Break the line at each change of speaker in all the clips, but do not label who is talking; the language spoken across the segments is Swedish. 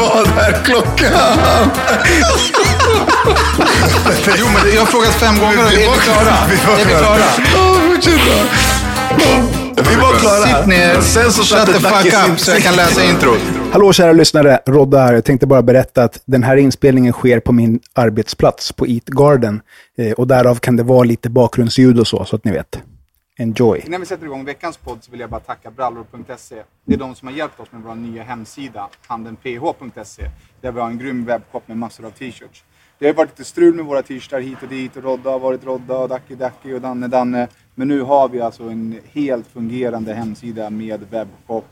Vad är klockan?
Jo, men jag har frågat fem gånger är vi klara? Är vi
klara. Ja, fortsätt. Vi var klara.
Sitt ner,
Sen så
shut the fuck up så jag kan läsa introt.
Hallå kära lyssnare, Rodda här. Jag tänkte bara berätta att den här inspelningen sker på min arbetsplats på Eat Garden. Eh, och därav kan det vara lite bakgrundsljud och så, så att ni vet. Enjoy.
Innan vi sätter igång veckans podd så vill jag bara tacka brallor.se. Det är de som har hjälpt oss med vår nya hemsida, handenph.se. Där vi har en grym webbshop med massor av t-shirts. Det har varit lite strul med våra t-shirtar hit och dit och Rodda har varit Rodda och Dacke Dacke och Danne Danne. Men nu har vi alltså en helt fungerande hemsida med webbshop.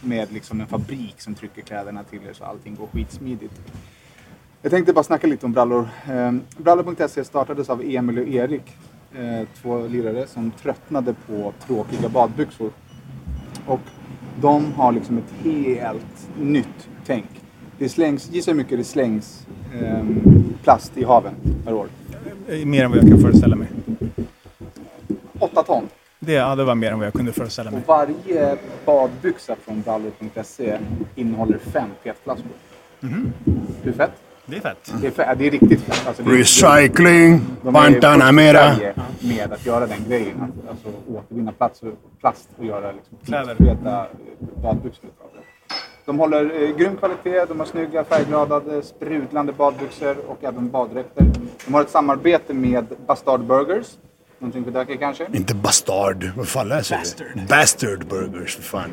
Med liksom en fabrik som trycker kläderna till er så allting går skitsmidigt. Jag tänkte bara snacka lite om brallor. Ehm, brallor.se startades av Emil och Erik. Eh, två lirare som tröttnade på tråkiga badbyxor. Och de har liksom ett helt nytt tänk. Det slängs, gissa hur mycket det slängs eh, plast i haven per år?
Mer än vad jag kan föreställa mig.
8 ton.
Det, ja, det var mer än vad jag kunde föreställa mig.
Och varje badbyxa från brallor.se innehåller fem petflaskor. Hur fett?
Det är fett.
Det är, fett. Det är riktigt fett. Alltså, det
Recycling,
De. Sverige med att göra den grejen. Att alltså, återvinna plats och plast och göra liksom,
Kläder.
feta badbyxor av det. De håller eh, grym kvalitet, de har snygga färggladade, sprudlande badbyxor och även baddräkter. De har ett samarbete med Bastard Burgers. Någonting för Dacke kanske?
Inte bastard. Vad fan läser
Bastard.
du? Bastard burgers, för fan.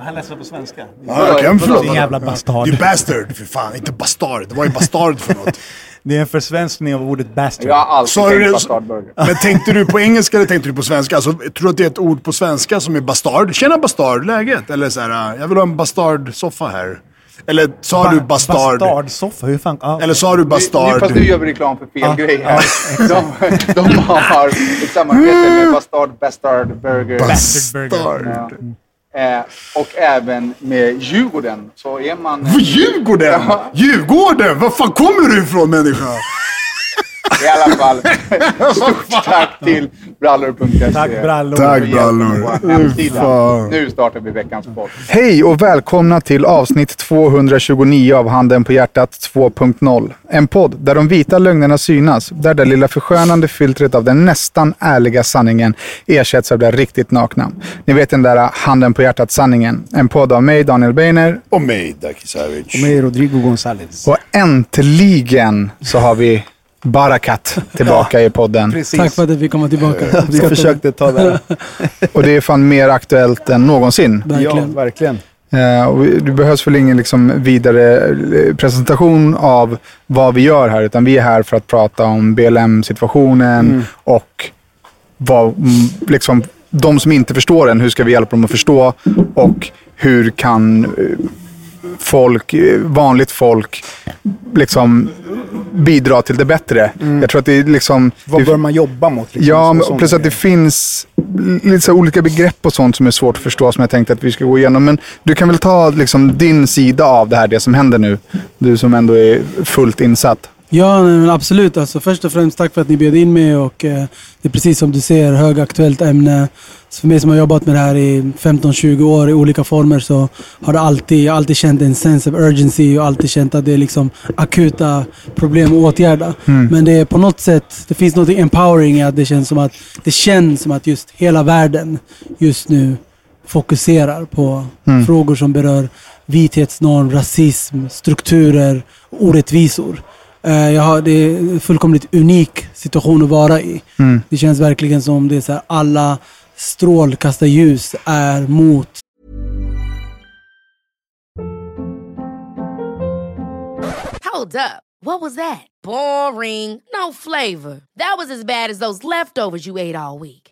Han läser på svenska.
Ja, okej, men förlåt.
Din jävla bastard.
Det är bastard, för fan. Inte bastard. Vad är bastard för något?
Det är en försvenskning av ordet bastard.
Jag har alltid
Sa
tänkt
du,
Bastard Burger.
men tänkte du på engelska eller tänkte du på svenska? Alltså, tror du att det är ett ord på svenska som är bastard? Tjena bastard, läget? Eller så här, jag vill ha en bastard-soffa här. Eller sa du bastard?
Bastardsoffa, hur fan... Ja.
Eller sa du
Nu,
bastard?
fast nu gör vi reklam för fel
Ja,
grej här. de, de har ett samarbete med Bastard Bastard Burger.
Bastard burger.
Ja. Eh, och även med Djurgården. Så är man...
Djurgården!
Ja.
Djurgården! Var fan kommer du ifrån människa?
I alla fall. Stort tack till brallor.se.
Tack, brallor.
Tack, brallor.
Nu startar vi veckans podd.
Hej och välkomna till avsnitt 229 av Handen på hjärtat 2.0. En podd där de vita lögnerna synas, där det lilla förskönande filtret av den nästan ärliga sanningen ersätts av det riktigt nakna. Ni vet den där Handen på hjärtat-sanningen. En podd av mig, Daniel Beiner.
Och mig, Daki Savic.
Med Rodrigo González. Och äntligen så har vi Barakat tillbaka i podden.
Tack för att jag fick komma tillbaka.
Vi försökte ta det. Och det är fan mer aktuellt än någonsin.
Verkligen.
verkligen. Eh, och vi- det behövs väl ingen liksom vidare eh, presentation av vad vi gör här, utan vi är här för att prata om BLM-situationen och vad, mm, liksom, de som inte förstår den, hur ska vi hjälpa dem att förstå och hur kan eh, folk, vanligt folk, liksom bidra till det bättre. Jag tror att det är liksom...
Vad bör man jobba mot? Liksom,
Ja,
Så-
plus att det finns lite olika begrepp och sånt som är svårt att förstå som jag tänkte att vi ska gå igenom. Men du kan väl ta liksom din sida av det här, det som händer nu. Du som ändå är fullt insatt.
Ja, nej, men absolut. Alltså, först och främst tack för att ni bjöd in mig. Och, eh, det är precis som du ser, högaktuellt ämne. Så för mig som har jobbat med det här i 15-20 år i olika former så har det alltid, jag alltid känt en sense of urgency och alltid känt att det är liksom akuta problem att åtgärda. Men det är på något sätt, det finns något empowering i att det känns som att det känns som att just hela världen just nu fokuserar på frågor som berör vithetsnorm, rasism, strukturer, orättvisor. Eh, Jag har, det är en fullkomligt unik situation att vara i. Det känns verkligen som det är så här, alla strålkastarljus är mot
Hold up. What was that? Boring. No flavor. That was as bad as those leftovers you ate all week.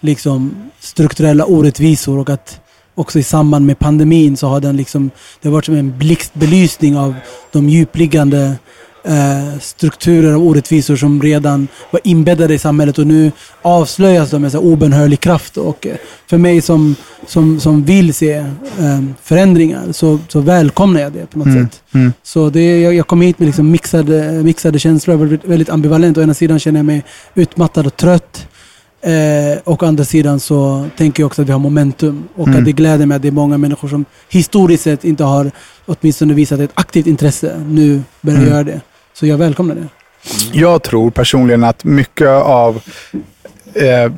liksom strukturella orättvisor och att också i samband med pandemin så har den liksom, det har varit som en blixtbelysning av de djupliggande eh, strukturer av orättvisor som redan var inbäddade i samhället och nu avslöjas de med så här obönhörlig kraft. Och eh, för mig som, som, som vill se eh, förändringar så, så välkomnar jag det på något sätt. Så det, jag, jag kom hit med liksom mixade, mixade känslor, Jag var väldigt, väldigt ambivalent. Å ena sidan känner jag mig utmattad och trött. Eh, och å andra sidan så tänker jag också att vi har momentum och att det gläder mig att det är många människor som historiskt sett inte har åtminstone visat ett aktivt intresse nu börjar göra det. Så jag välkomnar det.
Jag tror personligen att mycket av eh,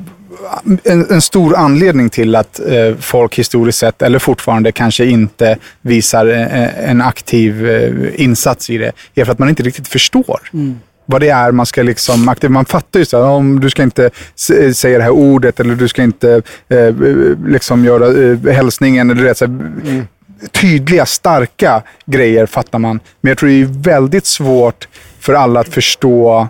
en, en stor anledning till att eh, folk historiskt sett, eller fortfarande kanske inte visar eh, en aktiv eh, insats i det, är för att man inte riktigt förstår vad det är man ska liksom aktivt. Man fattar ju så här, om du ska inte säga det här ordet eller du ska inte eh, liksom göra eh, hälsningen. Eller det, så här, Tydliga, starka grejer fattar man. Men jag tror det är väldigt svårt för alla att förstå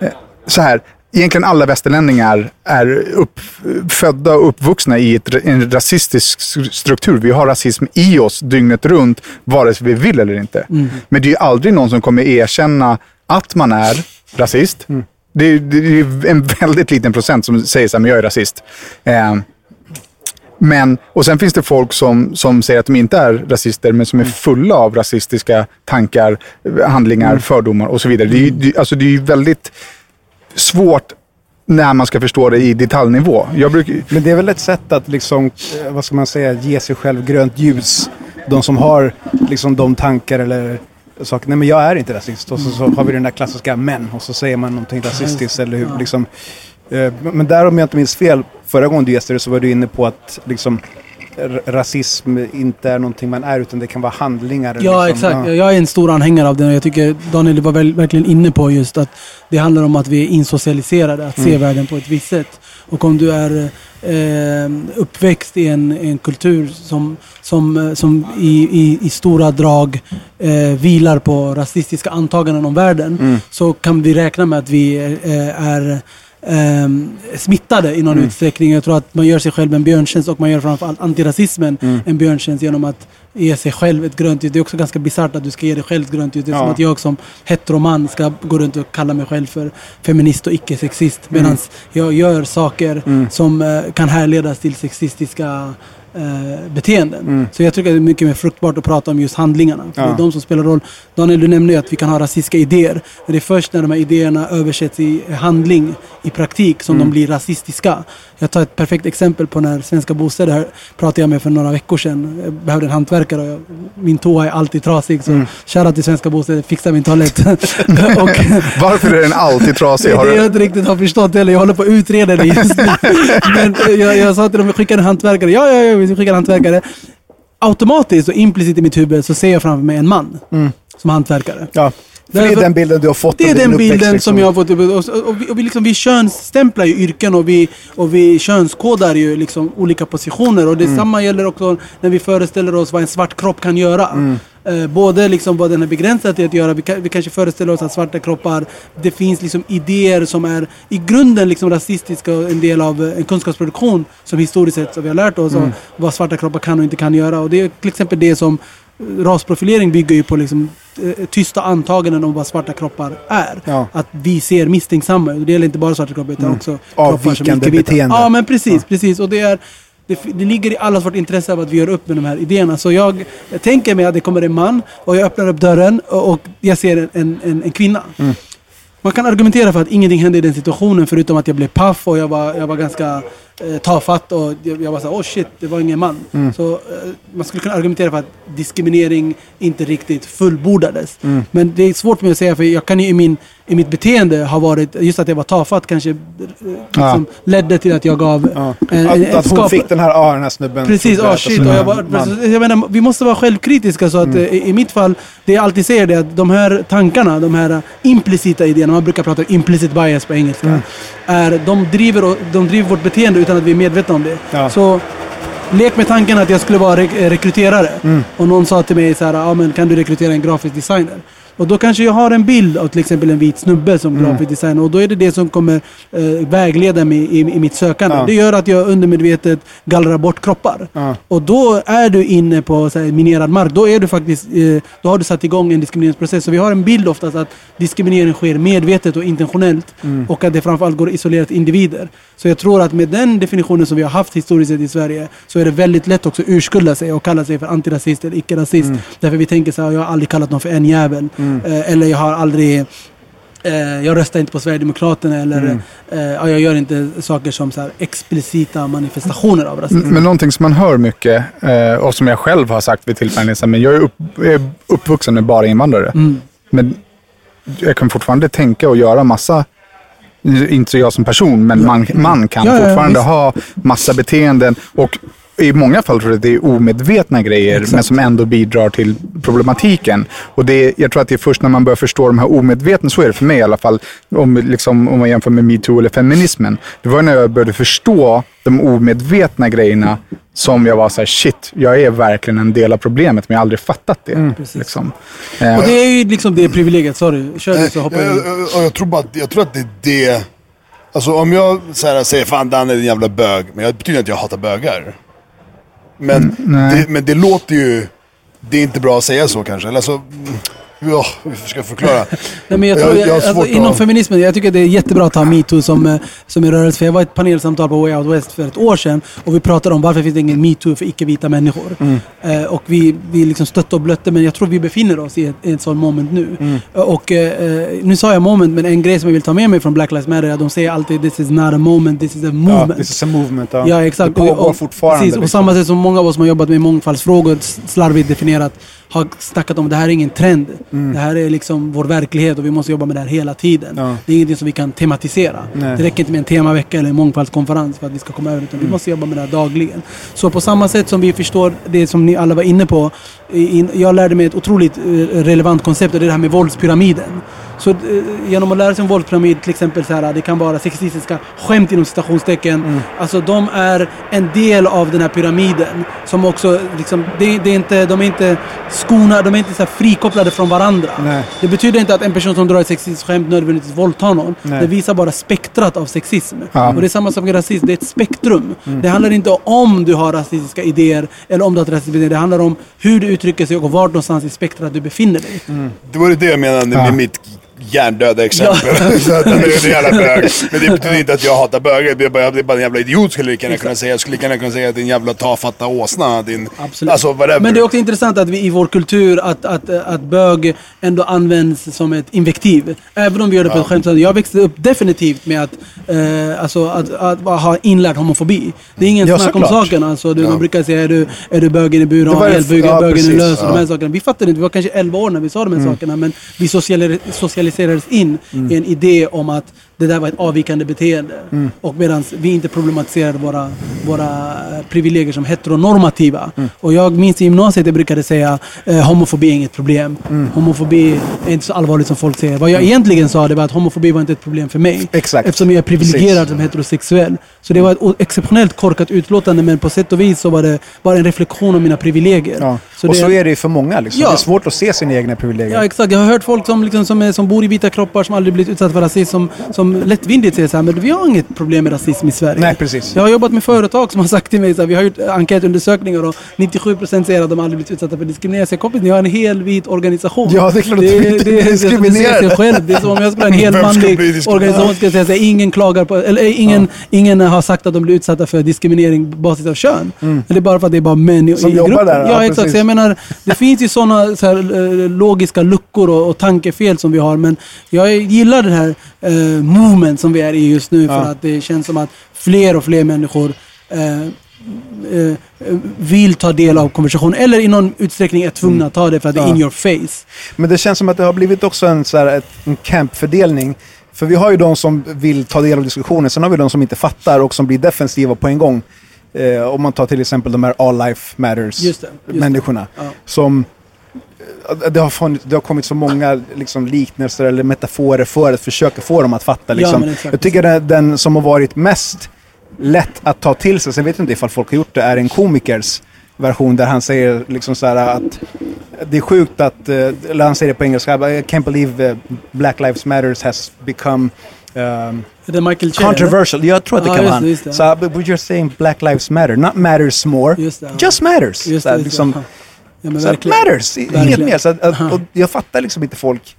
eh, så här. Egentligen alla västerlänningar är upp, födda och uppvuxna i ett, en rasistisk st- struktur. Vi har rasism i oss dygnet runt, vare sig vi vill eller inte. Men det är ju aldrig någon som kommer erkänna att man är rasist. Det, är, det är en väldigt liten procent som säger så här, men jag är rasist. Eh, men, och sen finns det folk som, som säger att de inte är rasister, men som är fulla av rasistiska tankar, handlingar, fördomar och så vidare. Det är, det, alltså det är väldigt svårt när man ska förstå det i detaljnivå. Brukar,
Men det är väl ett sätt att liksom, eh, vad ska man säga, ge sig själv grönt ljus. De som har liksom de tankar eller saker. Nej men jag är inte rasist. Och så, så har vi den där klassiska men. Och så säger man någonting rasistiskt eller hur, liksom. Eh, Men där om jag inte minns fel, förra gången du gästade så var du inne på att liksom rasism inte är någonting man är utan det kan vara handlingar.
Ja,
liksom.
exakt.
Ja.
Jag är en stor anhängare av det och jag tycker Daniel var väl, verkligen inne på just att det handlar om att vi är insocialiserade, att se världen på ett visst sätt. Och om du är eh, uppväxt i en, en kultur som, som, eh, som i, i, i stora drag eh, vilar på rasistiska antaganden om världen så kan vi räkna med att vi eh, är ehm, smittade i någon utsträckning. Jag tror att man gör sig själv en björntjänst och man gör framförallt antirasismen en björntjänst genom att ge sig själv ett grönt ljus. Det är också ganska bisarrt att du ska ge dig själv ett grönt ljus. Det är som
Ja.
att jag som heteroman ska gå runt och kalla mig själv för feminist och icke-sexist. Medan jag gör saker som eh, kan härledas till sexistiska eh, beteenden. Så jag tycker att det är mycket mer fruktbart att prata om just handlingarna. För Det är de som spelar roll. Daniel, du nämnde ju att vi kan ha rasistiska idéer. Men det är först när de här idéerna översätts i handling, i praktik, som de blir rasistiska. Jag tar ett perfekt exempel på när Svenska Bostäder här pratade jag med för några veckor sedan. Jag behövde en hantverkare och jag, min toa är alltid trasig. Så shoutout till Svenska Bostäder, fixa min toalett. och,
varför är den alltid trasig?
det
Har
är det jag inte riktigt har förstått heller. Jag håller på att utreda det just nu. Men jag, jag sa till dem, skicka en hantverkare. Ja, ja, ja, vi skickar en hantverkare. Automatiskt och implicit i mitt huvud så ser jag framför mig en man som hantverkare.
Ja. För det är den bilden du har fått
Det är den
uppväxt,
bilden
liksom.
som jag har fått. Och, och, vi, och vi, liksom, vi könsstämplar ju yrken och vi, och vi könskodar ju liksom olika positioner. Och detsamma gäller också när vi föreställer oss vad en svart kropp kan göra. Eh, både liksom vad den är begränsad till att göra. Vi, kan, vi kanske föreställer oss att svarta kroppar, det finns liksom idéer som är i grunden liksom rasistiska och en del av eh, en kunskapsproduktion som historiskt sett så vi har lärt oss av vad svarta kroppar kan och inte kan göra. Och det är till exempel det som rasprofilering bygger ju på liksom, eh, tysta antaganden om vad svarta kroppar är.
Ja.
Att vi ser misstänksamma ut. Det gäller inte bara svarta kroppar utan också kroppar som
beteende.
Ja men precis, precis. Och det är det, det ligger i allas vårt intresse av att vi gör upp med de här idéerna. Så jag, jag tänker mig att det kommer en man och jag öppnar upp dörren och, och jag ser en, en, en, en kvinna. Man kan argumentera för att ingenting hände i den situationen förutom att jag blev paff och jag var, jag var ganska tafatt och jag, var såhär, oh shit, det var ingen man. Så eh, man skulle kunna argumentera för att diskriminering inte riktigt fullbordades. Men det är svårt för mig att säga för jag kan ju i, min, i mitt beteende ha varit, just att jag var tafatt kanske eh, liksom, ledde till att jag gav
Ja.
en, en,
Att, att hon fick den här, ah, den här snubben.
Precis, ah shit. Och
en
jag, var,
man.
jag menar, vi måste vara självkritiska så att eh, i, i mitt fall, det jag alltid säger det är att de här tankarna, de här eh, implicita idéerna, man brukar prata om implicit bias på engelska, är, de, driver, de driver vårt beteende utan att vi är medvetna om det.
Ja.
Så lek med tanken att jag skulle vara re- eh, rekryterare
Mm.
och någon sa till mig så här, ah, men kan du rekrytera en grafisk designer? Och då kanske jag har en bild av till exempel en vit snubbe som
Mm.
grafisk designer och då är det det som kommer eh, vägleda mig i, i mitt sökande.
Ja.
Det gör att jag undermedvetet gallrar bort kroppar.
Ja.
Och då är du inne på så här, minerad mark. Då, är du faktiskt, eh, då har du satt igång en diskrimineringsprocess. Så vi har en bild oftast att diskriminering sker medvetet och intentionellt.
Mm.
Och att det framförallt går isolerat individer. Så jag tror att med den definitionen som vi har haft historiskt sett i Sverige så är det väldigt lätt också att urskulda sig och kalla sig för antirasist eller icke-rasist.
Mm.
Därför vi tänker så här, jag har aldrig kallat någon för en jävel. Eh, eller jag har aldrig Eh, jag röstar inte på Sverigedemokraterna eller
Mm.
eh, ja, jag gör inte saker som så explicita manifestationer av rasism.
Men någonting som man hör mycket eh, och som jag själv har sagt vid tillfällen men jag är, upp, jag är uppvuxen med bara invandrare.
Mm.
Men jag kan fortfarande tänka och göra massa, inte jag som person, men man, man kan
Ja, ja, ja,
fortfarande
visst.
ha massa beteenden och i många fall tror jag att det är omedvetna grejer, men som ändå bidrar till problematiken. Och det är, jag tror att det är först när man börjar förstå de här omedvetna, så är det för mig i alla fall, om, liksom, om man jämför med metoo eller feminismen. Det var när jag började förstå de omedvetna grejerna som jag var så här, shit, jag är verkligen en del av problemet, men jag har aldrig fattat det. liksom. Eh,
Och det är ju liksom det privilegiet. Sorry, kör du så hoppar
jag,
jag in.
jag, jag, tror bara att, jag tror att det är det. Alltså om jag så här, säger fan Danne är en jävla bög. Men jag betyder inte att jag hatar bögar. Men,
nej.
det, men det låter ju... Det är inte bra att säga så kanske. Eller alltså... Ja, hur ska jag förklara?
Nej, men jag tror,
Jag- jag
alltså,
svårt
inom
att-
feminismen, jag tycker det är jättebra att ha metoo som, eh, som en rörelse. För jag var i ett panelsamtal på Way Out West för ett år sedan och vi pratade om varför finns det ingen metoo för icke-vita människor.
Mm.
Eh, och vi, vi liksom stötte och blötte, men jag tror vi befinner oss i ett, i ett sånt moment nu.
Mm.
Eh, Och eh, nu sa jag moment, men en grej som jag vill ta med mig från Black Lives Matter är att de säger alltid this is not a moment, this is a
Ja,
movement.
this is a movement. Ja,
Ja, exakt.
Det pågår
Och-
fortfarande.
Precis, och
liksom.
samma sätt som många av oss som har jobbat med mångfaldsfrågor, slarvigt definierat, har snackat om att det här är ingen trend. Det här är liksom vår verklighet och vi måste jobba med det här hela tiden.
Ja.
Det är ingenting som vi kan tematisera.
Nej.
Det räcker inte med en temavecka eller en mångfaldskonferens för att vi ska komma över utan vi måste jobba med det här dagligen. Så på samma sätt som vi förstår det som ni alla var inne på. in- Jag lärde mig ett otroligt eh, relevant koncept och det är det här med våldspyramiden. Så eh, genom att lära sig om våldspyramid, till exempel så här, det kan vara sexistiska skämt inom citationstecken. Alltså de är en del av den här pyramiden. Som också, liksom, det, det är inte, de är inte skona, de är inte så här frikopplade från varandra.
Nej.
Det betyder inte att en person som drar ett sexistiskt skämt nödvändigtvis våldtar någon.
Nej.
Det visar bara spektrat av sexism.
Ja.
Och det är samma sak med rasism, det är ett spektrum.
Mm.
Det handlar inte om du har rasistiska idéer eller om du har ett rasistiskt beteende. Det handlar om hur du uttrycker sig och vart någonstans i spektrat du befinner dig.
Det var det jag menade med
Ja.
mitt hjärndöda exempel. så att han är en jävla bög. Men det betyder inte att jag hatar bögar. Det är bara, det är bara en jävla idiot skulle jag lika gärna kunna säga. Jag skulle lika gärna kunna säga att det är en jävla tafatta åsna. Din,
Absolut.
Alltså whatever.
Men det är också intressant att vi i vår kultur, att, att, att bög ändå används som ett invektiv. Även om vi gör det på ett skämtsamt Jag växte upp definitivt med att, eh, alltså, att, att, ha inlärd homofobi. Det är ingen
Ja,
snack om saken. Alltså, du,
Ja.
Man brukar säga, är du, är du bögen i bur,
Det var
har
ja,
bögen är lös och de här
Ja.
sakerna. Vi fattade inte, vi var kanske 11 år när vi sa de här
Mm.
sakerna. Men vi socialer- socialiserades in i en idé om att det där var ett avvikande beteende.
Mm.
Och medan vi inte problematiserade våra, våra eh, privilegier som heteronormativa.
Mm.
Och jag minns i gymnasiet jag brukade säga eh, homofobi är inget problem.
Mm.
Homofobi är inte så allvarligt som folk säger. Vad jag egentligen sa det var att homofobi var inte ett problem för mig.
Exakt.
Eftersom jag är privilegierad
Precis.
som heterosexuell. Så det var ett exceptionellt korkat utlåtande men på sätt och vis så var det bara en reflektion om mina privilegier.
Ja.
Så
och
det-
så är det ju för många. Liksom.
Ja.
Det är svårt att se sina egna privilegier.
Ja exakt, jag har hört folk som, liksom, som, är, som bor i vita kroppar som aldrig blivit utsatta för rasism som, som liksom lättvindigt säga så här, men vi har inget problem med rasism i Sverige.
Nej, precis.
Jag har jobbat med företag som har sagt till mig så här, vi har gjort enkätundersökningar och 97% säger att de aldrig blivit utsatta för diskriminering. Jag kompis, ni har en hel vit organisation.
Ja, det är klart
det,
diskriminerar.
Det, det, det, själv. det är som om jag skulle ha en hel manlig organisation jag säga så här, ingen klagar på, eller ingen, ingen har sagt att de blir utsatta för diskriminering på basis av kön. Det är bara för att det är bara män i,
Som
i
jobbar
gruppen.
där, ja,
Ja, exakt. Så jag menar, det finns ju sådana så här, eh, logiska luckor och, och tankefel som vi har. Men jag gillar det här eh, movement som vi är i just nu. För
Ja.
att det känns som att fler och fler människor eh, eh, vill ta del av konversation. Eller i någon utsträckning är tvungna att ta det för att det är in your face.
Men det känns som att det har blivit också en, så här, en campfördelning. För vi har ju de som vill ta del av diskussionen, sen har vi de som inte fattar och som blir defensiva på en gång. Eh, om man tar till exempel de här All Life Matters
Just det, just det.
människorna.
Ja.
Som, det, har funnits, det har kommit så många liksom, liknelser eller metaforer för att försöka få dem att fatta. Liksom.
exakt.
Jag tycker den, den som har varit mest lätt att ta till sig, sen vet jag inte ifall folk har gjort det, är en komikers version där han säger liksom så här att det är sjukt att, eh, eller han säger det på engelska, I can't believe eh, Black Lives Matters has become um,
det Michael Che?
controversial. Jag tror att det
Ja,
kan vara han. Så, but you're saying Black Lives Matter, not matters more,
Just det, ja.
just matters.
Just
så
det, just
liksom,
det. Ja, men
så
verkligen.
matters, i- inget
Verkligen.
mer. Så att, och jag fattar liksom inte folk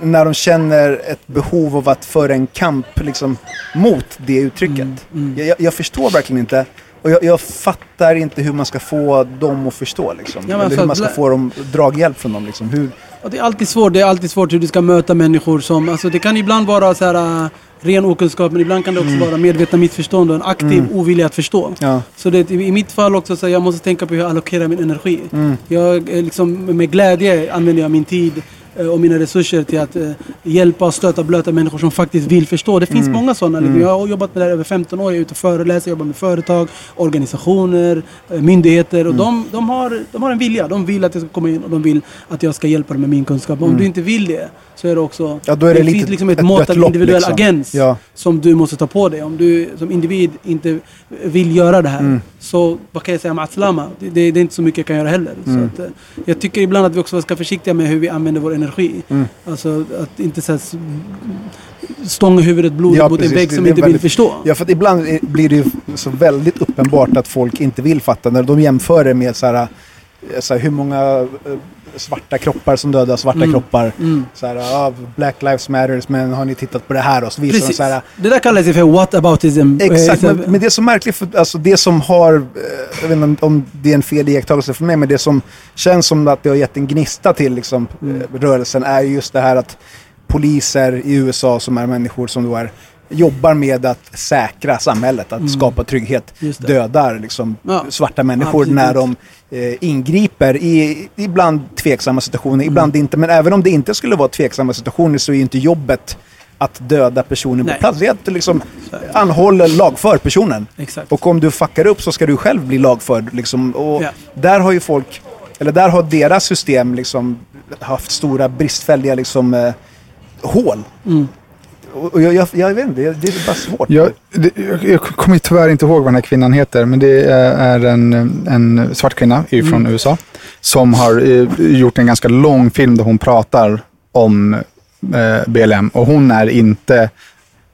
när de känner ett behov av att föra en kamp liksom, mot det uttrycket.
Mm,
Jag, jag, jag förstår verkligen inte. Och jag, jag fattar inte hur man ska få dem att förstå. Liksom.
men
Eller hur man ska få dem draghjälp från dem. Liksom. Hur,
Och det är alltid svårt. Det är alltid svårt hur du ska möta människor som... Alltså det kan ibland vara så här äh, ren okunskap men ibland kan det också vara medvetna missförstånd och en aktiv ovilja att förstå.
ja.
Så det, i mitt fall också så jag måste tänka på hur jag allokerar min energi.
Mm.
Jag eh, liksom med glädje använder jag min tid och mina resurser till att eh, hjälpa och stötta och blöta människor som faktiskt vill förstå. Det finns många sådana. Liksom. Jag har jobbat med det här över 15 år. Jag är ute och föreläser, jobbar med företag, organisationer, eh, myndigheter. Och de, de, har, de har en vilja. De vill att jag ska komma in och de vill att jag ska hjälpa dem med min kunskap. Om du inte vill det så är det också...
Ja, då är det
finns
lite
liksom ett,
ett
mått av individuell
liksom.
agens
Ja.
som du måste ta på dig. Om du som individ inte vill göra det här,
Mm.
så vad kan jag säga med Atslama? Det, det, det är inte så mycket jag kan göra heller.
Mm.
Så att, eh, jag tycker ibland att vi också ska vara försiktiga med hur vi använder vår energi.
Mm.
Alltså att inte så här, stånga huvudet blodigt
Ja,
mot
precis.
en vägg som inte vill
väldigt-
förstå.
Ja, för att ibland blir det ju så väldigt uppenbart att folk inte vill fatta. När de jämför det med så här, eh, så här, hur många eh, svarta kroppar som dödar svarta
Mm.
kroppar.
Mm.
Så här, ja, Black Lives Matters, men har ni tittat på det här? Och så visar de
Precis.
så här,
Det där kallas ju för whataboutism.
Exakt,
Eh,
men, men det är så märkligt, för, alltså det som har, eh, jag vet inte om- om det är en fel iakttagelse för mig, men det som känns som att det har gett en gnista till liksom,
Mm.
eh, rörelsen är just det här att poliser i USA som är människor som då är jobbar med att säkra samhället, att skapa trygghet,
Mm. Just det.
dödar liksom,
Ja,
svarta människor
absolut.
när de eh, ingriper i ibland tveksamma situationer,
Mm.
ibland inte. Men även om det inte skulle vara tveksamma situationer så är ju inte jobbet att döda personen
Nej.
på plats. Det är att liksom anhålla, lagför personen.
Exakt.
Och om du fuckar upp så ska du själv bli lagförd. Liksom. Och
Ja.
där har ju folk, eller där har deras system liksom haft stora bristfälliga liksom, eh, hål.
Mm.
Och jag, jag, jag vet inte, det det är bara svårt.
Jag, det, jag, jag kommer tyvärr inte ihåg vad den här kvinnan heter, men det är en, en svart kvinna från USA som har eh, gjort en ganska lång film där hon pratar om eh, BLM och hon är inte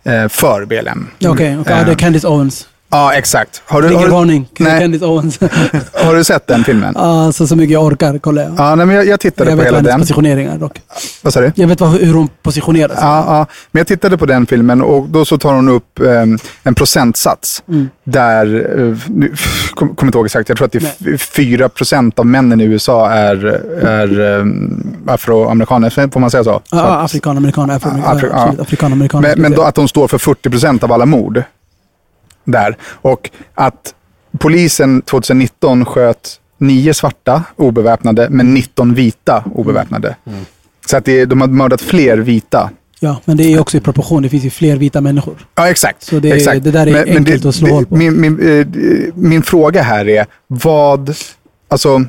eh, för BLM.
Okej, okej. Ja, det är
Eh,
Candice Owens.
Ja, exakt. Har du, har, du,
Triggervarning.
Nej.
Owens.
har du sett den filmen?
alltså så mycket jag orkar kollar jag.
Ja, nej, men jag, jag tittade
jag
på
vet
hela
hennes
den.
positioneringar dock.
Vad sa du?
Jag vet vad, hur hon positionerar sig.
Ja, ja, men jag tittade på den filmen och då så tar hon upp ehm, en procentsats
Mm.
där, uh, nu kom- kommer inte ihåg exakt, jag tror att det är f- 4 procent av männen i USA är, är um, afroamerikaner, får man säga så?
Ja, ja, afrikan, amerikan, afroamerikan.
Afri-
ja,
ja.
absolut. Afrikan, amerikan.
Men, men då att de står för 40 procent av alla mord där. Och att polisen 2019 sköt nio svarta obeväpnade, men 19 vita obeväpnade. Så att det, de har mördat fler vita
Ja, men det är också i proportion. Det finns ju fler vita människor.
Ja, exakt.
Så det-
exakt.
det där är enkelt att slå hål på.
Min, min, eh, min fråga här är, vad, alltså,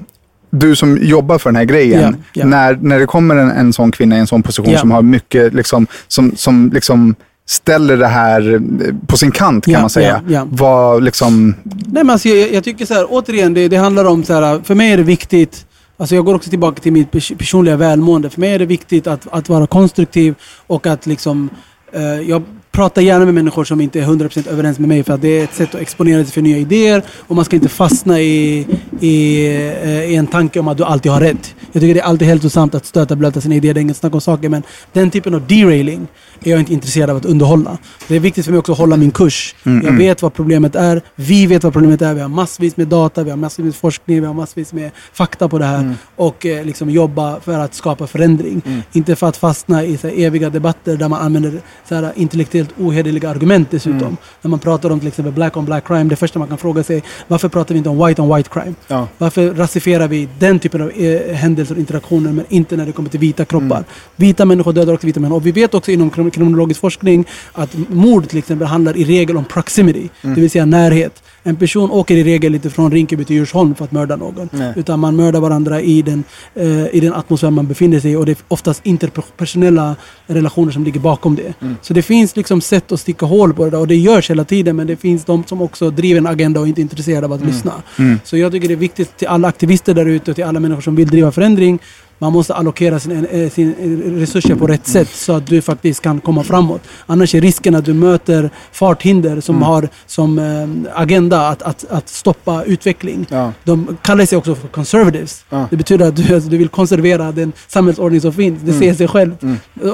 du som jobbar för den här grejen,
Ja, ja.
När, när det kommer en, en sån kvinna i en sån position
Ja.
som har mycket, liksom, som, som liksom ställer det här eh, på sin kant kan
Ja,
man säga.
ja, ja.
Vad liksom,
Nej, men alltså, jag, jag tycker så här, återigen, det, det handlar om så här, för mig är det viktigt, alltså jag går också tillbaka till mitt pers- personliga välmående. För mig är det viktigt att, att vara konstruktiv och att liksom Eh, jag pratar gärna med människor som inte är 100% överens med mig för att det är ett sätt att exponera sig för nya idéer och man ska inte fastna i, i, eh, i en tanke om att du alltid har rätt. Jag tycker det är alltid hälsosamt att stöta och blöta sina idéer, det är inget snack om saker men den typen av derailing är jag inte intresserad av att underhålla. Det är viktigt för mig också att hålla min kurs.
Mm,
Jag
mm.
vet vad problemet är, vi vet vad problemet är, vi har massvis med data, vi har massvis med forskning, vi har massvis med fakta på det här
Mm.
och eh, liksom jobba för att skapa förändring. Inte för att fastna i så här, eviga debatter där man använder så här, intellektuellt ohederliga argument dessutom.
Mm.
När man pratar om till exempel black on black crime, det första man kan fråga sig varför pratar vi inte om white on white crime?
Ja.
Varför rasifierar vi den typen av eh, händelser och interaktioner men inte när det kommer till vita kroppar?
Mm.
Vita människor dödar också vita människor. Och vi vet också inom krim- kriminologisk forskning att mord till exempel handlar i regel om proximity,
Mm.
det vill säga närhet. En person åker i regel inte från Rinkeby till Djursholm för att mörda någon.
Nej.
Utan man mördar varandra i den, eh, i den atmosfär man befinner sig i och det är oftast interpersonella relationer som ligger bakom det.
Mm.
Så det finns liksom sätt att sticka hål på det där och det görs hela tiden men det finns de som också driver en agenda och inte är intresserade av att lyssna.
Mm.
Så jag tycker det är viktigt till alla aktivister där ute och till alla människor som vill driva förändring. Man måste allokera sin, eh, sin resurser på rätt sätt så att du faktiskt kan komma framåt. Annars är risken att du möter farthinder som
Mm.
har som eh, agenda att, att, att stoppa utveckling.
Ja.
De kallar sig också för conservatives.
Ja.
Det betyder att du, alltså, du vill konservera den samhällsordning som finns. Det säger sig själv.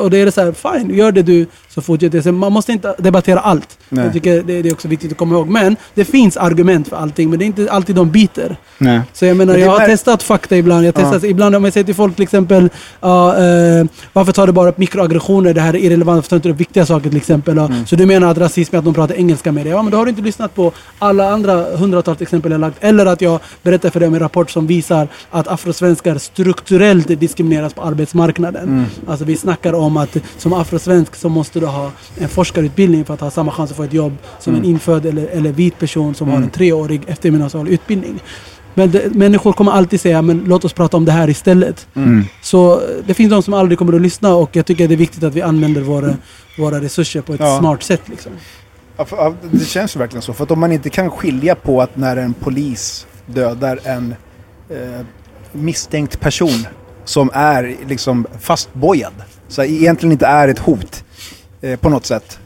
Och det är så här, fine, gör det du så fortsätter Sen Man måste inte debattera allt.
Nej.
Jag tycker det, det är också viktigt att komma ihåg. Men det finns argument för allting, men det är inte alltid de biter.
Nej.
Så jag menar,
Men det
jag har testat fakta ibland. Jag testar, Ibland om jag säger till folk till exempel, ja, eh, varför tar du bara upp mikroaggressioner? Det här är irrelevant, varför tar du inte upp viktiga saker till exempel? Ja. Så du menar att rasism är att de pratar engelska med dig? Ja, men då har du inte lyssnat på alla andra hundratals exempel jag lagt. Eller att jag berättar för dig om en rapport som visar att afrosvenskar strukturellt diskrimineras på arbetsmarknaden. Alltså vi snackar om att som afrosvensk så måste du ha en forskarutbildning för att ha samma chans att få ett jobb som en infödd eller, eller vit person som har en treårig eftergymnasial utbildning. Men det, människor kommer alltid säga, men låt oss prata om det här istället. Så eh, det finns de som aldrig kommer att lyssna och jag tycker det är viktigt att vi använder våra, våra resurser på ett
Ja.
smart sätt. Liksom.
Ja, det känns ju verkligen så. För att om man inte kan skilja på att när en polis dödar en eh, misstänkt person som är liksom fastbojad, så egentligen inte är ett hot eh, på något sätt.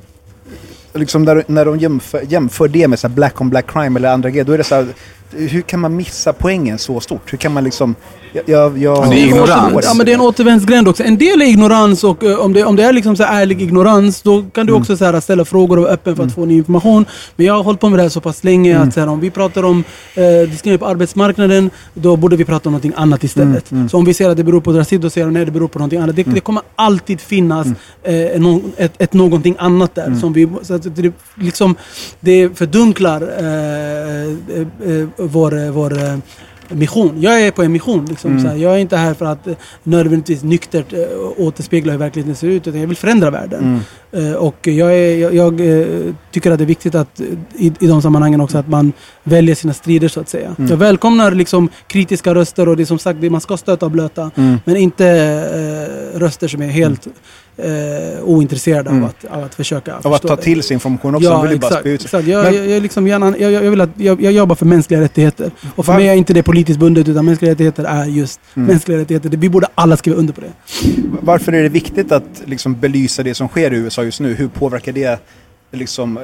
Liksom när, när de jämför, jämför det med så här black on black crime eller andra grejer, då är det så här, hur kan man missa poängen så stort? Hur kan man liksom... Jag, jag, jag,
Men det är ignorans.
Ja men det är en återvändsgränd också. En del är ignorans och eh, om det, om det är liksom så här ärlig ignorans då kan du också så här ställa frågor och vara öppen för att få ny information. Men jag har hållit på med det här så pass länge att så här, om vi pratar om eh, diskriminering på arbetsmarknaden då borde vi prata om någonting annat istället. Så om vi ser att det beror på rasism då säger de nej det beror på någonting annat. Det, det kommer alltid finnas eh, nå- ett, ett någonting annat där. Som vi, så att det, liksom, det fördunklar eh, eh, eh, vår, vår eh, mission. Jag är på en mission. Liksom, så här. Jag är inte här för att eh, nödvändigtvis nyktert eh, återspegla hur verkligheten ser ut. Utan jag vill förändra världen. Eh, och jag, är, jag, jag tycker att det är viktigt att i, i de sammanhangen också att man väljer sina strider så att säga. Jag välkomnar liksom kritiska röster och det är som sagt man ska stöta och blöta. Men inte röster som är helt eh, ointresserade av, att, av att försöka
av att ta
det.
till sig information också. man vill bara
exakt. exakt. Jag,
Men-
jag, jag, liksom gärna, jag, jag, vill att, jag, jag jobbar för mänskliga rättigheter. Och för
Var-
mig är inte det politiskt bundet utan mänskliga rättigheter är just mänskliga rättigheter. Vi borde alla skriva under på det.
Varför är det viktigt att liksom belysa det som sker i USA just nu? Hur påverkar det liksom, eh,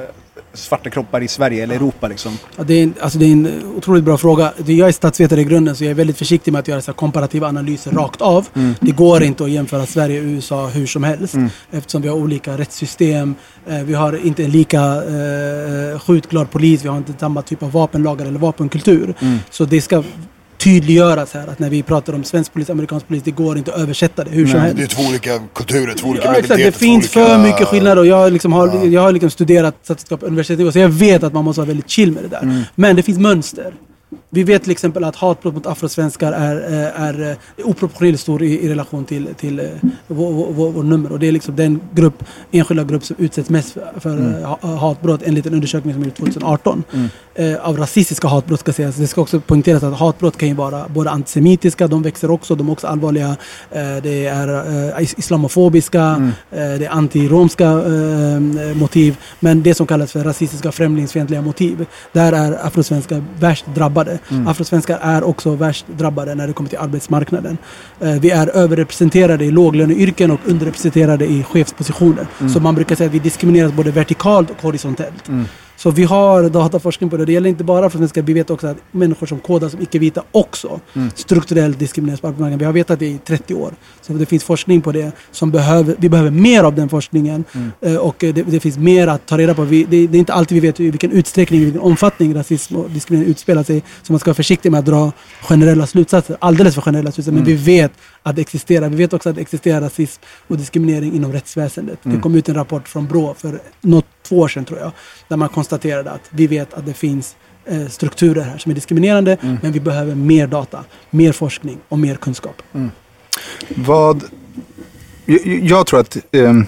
svarta kroppar i Sverige eller Europa? Liksom?
Ja, det, är en, alltså det är en otroligt bra fråga. Jag är statsvetare i grunden så jag är väldigt försiktig med att göra så komparativa analyser rakt av. Det går inte att jämföra Sverige och USA hur som helst. Eftersom vi har olika rättssystem. Eh, vi har inte en lika eh, skjutglad polis. Vi har inte samma typ av vapenlagar eller vapenkultur. Så det ska tydliggöras här att när vi pratar om svensk polis, amerikansk polis, det går inte att översätta det hur som helst.
Det är två olika kulturer, två olika
Ja, exakt. Det finns
olika...
för mycket skillnader och jag, har liksom har, jag har liksom studerat statistik på universitetsnivå så jag vet att man måste vara väldigt chill med det där.
Mm.
Men det finns mönster. Vi vet till exempel att hatbrott mot afrosvenskar är, eh, är, eh, oproportionerligt stor i, i relation till, till eh, vår, vår, vår, nummer. Och det är liksom den grupp, enskilda grupp som utsätts mest för, för
Mm.
ha- hatbrott enligt en undersökning som gjordes 2018. eh, av rasistiska hatbrott ska sägas. Det ska också poängteras att hatbrott kan ju vara både antisemitiska, de växer också, de är också allvarliga. Eh, det är eh, is- islamofobiska,
Mm.
det är antiromska motiv. Men det som kallas för rasistiska främlingsfientliga motiv, där är afrosvenskar värst drabbade.
Mm.
Afrosvenskar är också värst drabbade när det kommer till arbetsmarknaden. Eh, vi är överrepresenterade i låglöneyrken och underrepresenterade i chefspositioner.
Mm.
Så man brukar säga att vi diskrimineras både vertikalt och horisontellt.
Mm.
Så vi har dataforskning på det. Det gäller inte bara för svenskar. Vi vet också att människor som kodar som icke-vita också
Mm.
strukturellt diskrimineras på arbetsmarknaden. Vi har vetat det i 30 år. Så det finns forskning på det. Som behöver, vi behöver mer av den forskningen.
Mm.
Eh, Och eh, det, det finns mer att ta reda på. Vi, det, det är inte alltid vi vet i vilken utsträckning, i vilken omfattning rasism och diskriminering utspelar sig. Så man ska vara försiktig med att dra generella slutsatser. Alldeles för generella slutsatser. Men
Mm.
vi vet att det existerar. Vi vet också att det existerar rasism och diskriminering inom rättsväsendet.
Mm.
Det kom ut en rapport från Brå för något, två år sedan tror jag. Där man konstaterade att vi vet att det finns eh, strukturer här som är diskriminerande.
Mm.
Men vi behöver mer data, mer forskning och mer kunskap.
Vad... Jag, jag tror att ehm,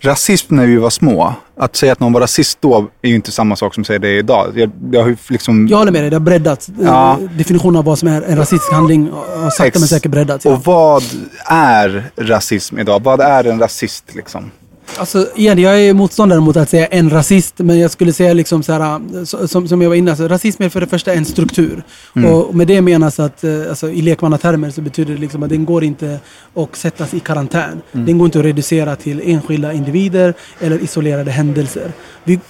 rasism när vi var små, att säga att någon var rasist då är ju inte samma sak som att säga det idag. Jag, jag liksom...
Jag håller med dig, det har breddats. Eh,
Ja.
Definitionen av vad som är en rasistisk handling har sakta
Ex-
men säkert breddats. Ja.
Och vad är rasism idag? Vad är en rasist liksom?
Alltså, igen, jag är motståndare mot att säga en rasist, men jag skulle säga liksom så här, så- som, som jag var inne alltså, rasism är för det första en struktur.
Mm.
Och med det menas att, eh, alltså, i lekmannatermer så betyder det liksom att den går inte att sättas i karantän.
Mm.
Den går inte att reducera till enskilda individer eller isolerade händelser. Vi,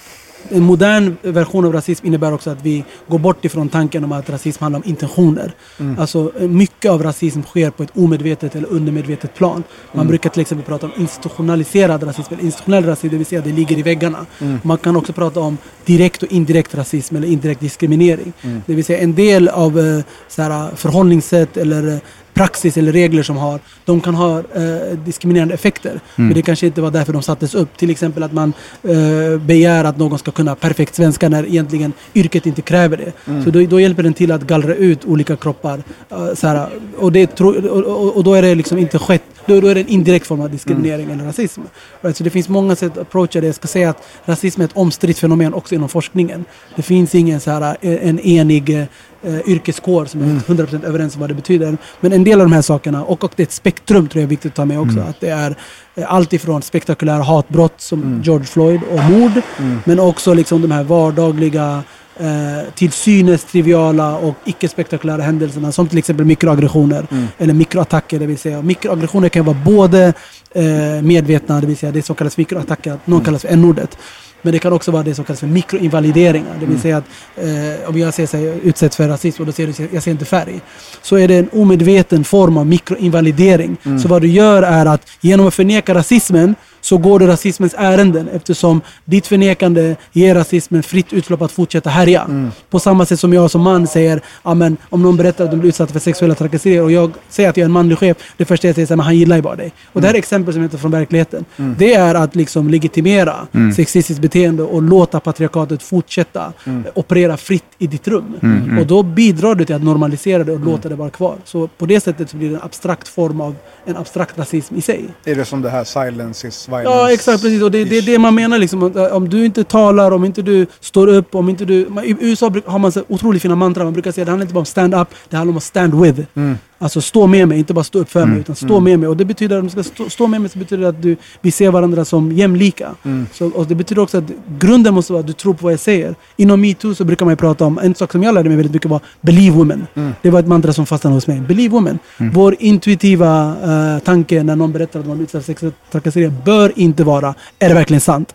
en modern version av rasism innebär också att vi går bort ifrån tanken om att rasism handlar om intentioner.
Mm.
Alltså eh, mycket av rasism sker på ett omedvetet eller undermedvetet plan. Man
Mm.
brukar till exempel prata om institutionaliserad rasism eller institutionell rasism, det vill säga det ligger i väggarna.
Mm.
Man kan också prata om direkt och indirekt rasism eller indirekt diskriminering.
Mm.
Det vill säga en del av eh, så här, förhållningssätt eller eh, praxis eller regler som har, de kan ha eh, diskriminerande effekter.
Mm.
Men det kanske inte var därför de sattes upp. Till exempel att man eh, begär att någon ska kunna perfekt svenska när egentligen yrket inte kräver det.
Mm.
Så då, då hjälper den till att gallra ut olika kroppar. eh, så här, och, det och, och, och då är det liksom inte skett, då, då är det en indirekt form av diskriminering eller rasism. Right? Så det finns många sätt att approacha det. Jag ska säga att rasism är ett omstritt fenomen också inom forskningen. Det finns ingen så här, eh, en enig eh, yrkeskår som är 100% överens om vad det betyder. Men en del av de här sakerna, och, och det är ett spektrum tror jag är viktigt att ta med också.
Mm.
Att det är eh, allt ifrån spektakulära hatbrott som
Mm.
George Floyd och mord.
Mm.
Men också liksom de här vardagliga eh, till synes triviala och icke-spektakulära händelserna som till exempel mikroaggressioner
Mm.
eller mikroattacker. Det vill säga mikroaggressioner kan vara både eh, medvetna, det vill säga det som kallas mikroattacker, att någon
Mm.
kallas för n-ordet. Men det kan också vara det som kallas för mikroinvalideringar. Det vill
Mm.
säga att eh, om jag här, jag utsätts för rasism och då ser du jag ser inte färg. Så är det en omedveten form av mikroinvalidering.
Mm.
Så vad du gör är att genom att förneka rasismen så går du rasismens ärenden eftersom ditt förnekande ger rasismen fritt utlopp att fortsätta härja.
Mm.
På samma sätt som jag som man säger, amen, om någon berättar att de blir utsatta för sexuella trakasserier och jag säger att jag är en manlig chef, det första jag säger är att han gillar ju bara dig. Och det här är exempel som inte är från verkligheten.
Mm.
Det är att liksom legitimera
Mm.
sexistiskt beteende och låta patriarkatet fortsätta
Mm.
operera fritt i ditt rum.
Mm, mm.
Och då bidrar du till att normalisera det och låta det vara kvar. Så på det sättet så blir det en abstrakt form av en abstrakt rasism i sig.
Är det som det här silence is violence?
Ja, exakt. Precis. Och det, det är det man menar. Liksom, Om- om du inte talar, om inte du står upp, om inte du... I USA har man så otroligt fina mantra. Man brukar säga att det handlar inte bara om stand up, det handlar om att stand with.
Mm.
Alltså stå med mig, inte bara stå upp för
Mm.
mig, utan stå
Mm.
med mig. Och det betyder att om du ska stå, stå med mig så betyder det att du, vi ser varandra som jämlika.
Mm.
Så, och det betyder också att grunden måste vara att du tror på vad jag säger. Inom metoo så brukar man ju prata om, en sak som jag lärde mig väldigt mycket var believe women.
Mm.
Det var ett mantra som fastnade hos mig. Believe women.
Mm.
Vår intuitiva eh, tanke när någon berättar att de har blivit utsatta för sexuella trakasserier bör inte vara, är det verkligen sant?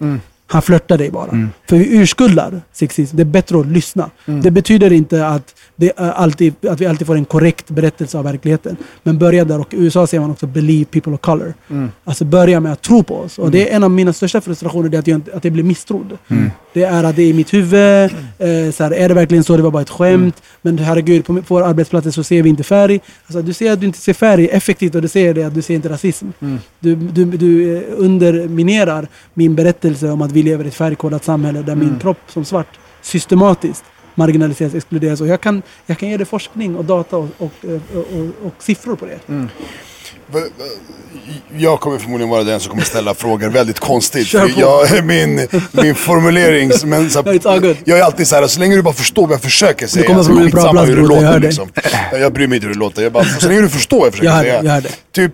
Mm.
Han flörtar dig bara.
Mm.
För vi urskuldar sexism. Det är bättre att lyssna.
Mm.
Det betyder inte att, det är alltid, att vi alltid får en korrekt berättelse av verkligheten. Men börja där. Och i USA säger man också believe people of color.
Mm.
Alltså börja med att tro på oss. Och det är en av mina största frustrationer, det är att jag, att jag blir misstrodd.
Mm.
Det är att det är i mitt huvud. Eh, så här, är det verkligen så? Det var bara ett skämt. Men herregud, på, på våra arbetsplatser så ser vi inte färg. Alltså, du säger att du inte ser färg effektivt och du säger det att du ser inte rasism.
Mm.
Du, du, du eh, underminerar min berättelse om att vi lever i ett färgkodat samhälle där min
Mm.
kropp som svart systematiskt marginaliseras, exkluderas. Och jag kan, jag kan ge dig forskning och data och, och, och, och, och siffror på det.
Jag kommer förmodligen vara den som kommer ställa frågor väldigt konstigt. För jag, min, min formulering, men så,
good.
jag är alltid så här, så länge du bara förstår vad jag försöker säga.
kommer
så
från en bra plats,
hur det
jag
låter
dig.
liksom. Jag bryr mig inte hur det låter. Jag bara, så länge du förstår vad jag försöker
Jag hör
säga.
det, jag hör det.
Typ,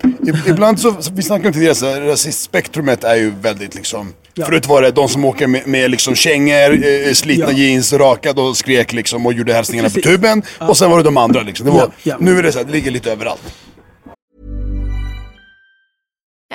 ibland så, vi snackade om tidigare, så här, rasistspektrumet är ju väldigt liksom
Ja.
Förut var det de som åker med, med liksom kängor, eh, slitna
Ja.
jeans, rakade och skrek liksom och gjorde hälsningarna på tuben. Och sen var det de andra liksom. Det var,
Ja, ja.
Nu är det så här, det ligger lite överallt.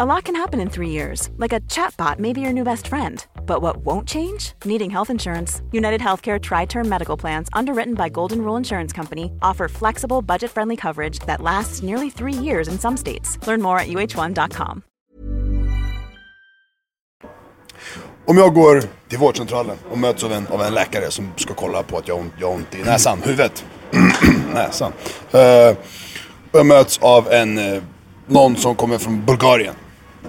A lot can happen in three years, like a chatbot may be your new best friend. But what won't change? Needing health insurance. United Healthcare Tri Term Medical Plans, underwritten by Golden Rule Insurance Company, offer flexible, budget friendly coverage that lasts nearly three years in some states. Learn more at uh1.com.
Om jag går till vårdcentralen och möts av en, av en läkare som ska kolla på att jag jag har ont i näsan, huvudet, näsan. Och jag möts av en, eh, någon som kommer från Bulgarien.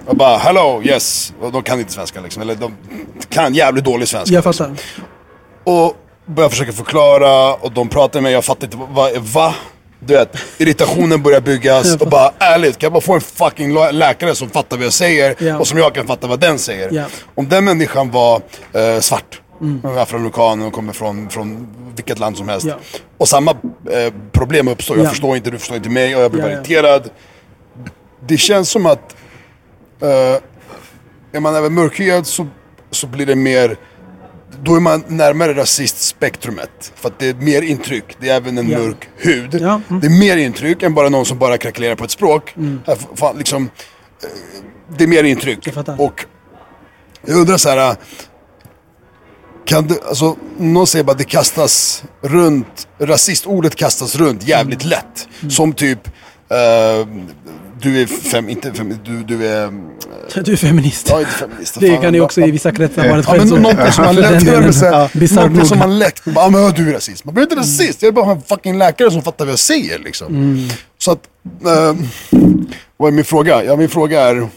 Jag bara, hello, yes. Och de kan inte svenska liksom, eller de kan jävligt dålig svenska.
Jag fattar.
Och börjar försöka förklara och de pratar med mig, jag fattar inte, vad, va? Du vet, irritationen börjar byggas och bara ärligt, kan jag bara få en fucking lä- läkare som fattar vad jag säger
Ja.
och som jag kan fatta vad den säger.
Ja.
Om den människan var eh, svart,
Mm.
afroamerikan och kommer från, från vilket land som helst.
Ja.
Och samma eh, problem uppstår, jag
Ja.
förstår inte, du förstår inte mig och jag blir
ja.
irriterad. Det känns som att eh, är man även mörkhyad så, så blir det mer då är man närmare rasistspektrumet. För att det är mer intryck. Det är även en
Ja.
mörk hud.
Ja, mm.
Det är mer intryck än bara någon som bara krackelerar på ett språk. Här, f- fan, liksom, eh, det är mer intryck.
Jag.
Och jag undrar så här. Kan det, alltså, någon säger bara att det kastas runt, rasistordet kastas runt jävligt
Mm.
lätt. Som typ, eh, du är fem, inte fem, du, du är...
Du är feminist.
Ja, inte feminist.
Det kan ju också i vissa kretsar vara ett
Ja,
skällsord.
någonting som man lätt,
delen.
ja,
Ja, bisarrt
någonting som man lätt, bara, men du är rasist. Man blir inte rasist, jag vill bara ha en fucking läkare som fattar vad jag säger liksom.
Mm.
Så att, eh, vad är min fråga? Ja, min fråga är,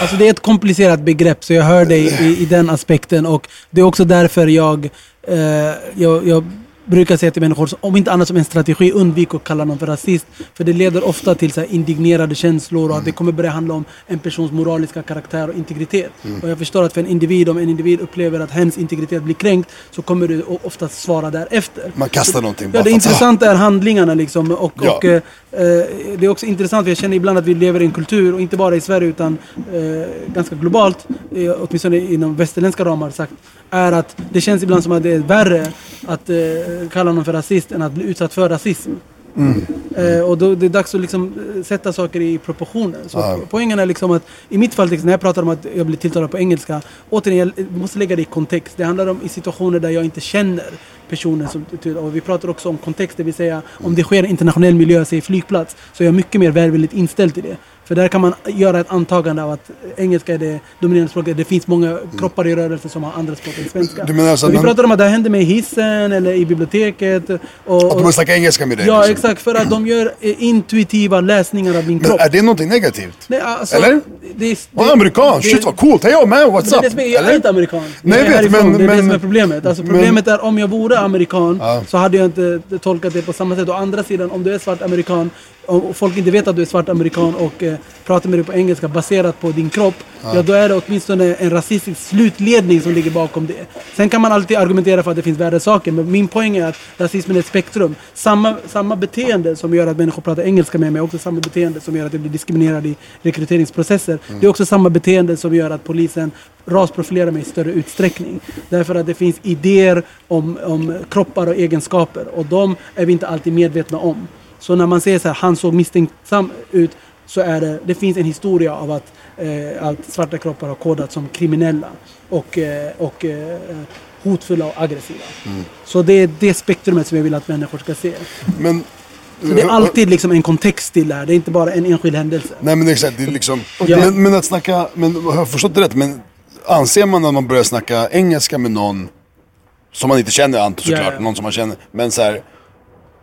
Alltså det är ett komplicerat begrepp, så jag hör dig i, i den aspekten. Och det är också därför jag, eh, jag, jag brukar säga till människor, om inte annat som en strategi, undvik att kalla någon för rasist. För det leder ofta till så indignerade känslor och att det kommer börja handla om en persons moraliska karaktär och integritet. Och jag förstår att för en individ, om en individ upplever att hens integritet blir kränkt, så kommer du oftast svara därefter.
man kastar någonting
Ja,
bara
det
för att-
intressanta är handlingarna liksom. Och,
Ja.
och, eh, eh, det är också intressant, för jag känner ibland att vi lever i en kultur, och inte bara i Sverige utan eh, ganska globalt, eh, åtminstone inom västerländska ramar sagt, är att det känns ibland som att det är värre att eh, kalla någon för rasist än att bli utsatt för rasism. Eh, och då det är dags att liksom eh, sätta saker i proportioner. Så
Ja.
Poängen är liksom att i mitt fall, när jag pratar om att jag blir tilltalad på engelska, återigen, jag måste lägga det i kontext. Det handlar om i situationer där jag inte känner personen. Som, och vi pratar också om kontext, det vill säga om det sker en internationell miljö, säg flygplats, så är jag mycket mer välvilligt inställd till det. För där kan man göra ett antagande av att engelska är det dominerande språket. Det finns många kroppar i rörelse som har andra språk än svenska.
Du menar alltså
Men vi pratar om att det här hände mig i hissen eller i biblioteket. Och,
att de vill snacka engelska med dig?
Ja,
liksom.
exakt. För att de gör eh, intuitiva läsningar av min
Men
kropp.
är det någonting negativt?
Nej, alltså,
Eller?
Det, är- det-
amerikan,
det-
shit vad coolt, hey yo man, what's
det
up?
det är, jag är inte amerikan.
Nej,
jag
jag vet, men-
det är det
men-
som är problemet. Alltså,
men-
problemet är om jag vore amerikan
Ja.
så hade jag inte tolkat det på samma sätt. Å andra sidan, om du är svart amerikan och folk inte vet att du är svart amerikan och eh, pratar med dig på engelska baserat på din kropp. Ja. då är det åtminstone en rasistisk slutledning som ligger bakom det. Sen kan man alltid argumentera för att det finns värre saker. Men min poäng är att rasismen är ett spektrum. Samma, samma beteende som gör att människor pratar engelska med mig också samma beteende som gör att jag blir diskriminerad i rekryteringsprocesser. Det är också samma beteende som gör att polisen rasprofilerar mig i större utsträckning. Därför att det finns idéer om, om kroppar och egenskaper och de är vi inte alltid medvetna om. Så när man säger så här, han såg misstänksam ut, så är det, det finns en historia av att, eh, att svarta kroppar har kodats som kriminella och, eh, och eh, hotfulla och aggressiva. Så det är det spektrumet som jag vill att människor ska se.
Men
Så det är alltid liksom en kontext till det här. Det är inte bara en enskild händelse.
Nej men exakt, det är liksom...
Ja.
Men, men att snacka, men har jag förstått det rätt? Men anser man när man börjar snacka engelska med någon som man inte känner Anton såklart,
ja.
någon som man känner. Men så här,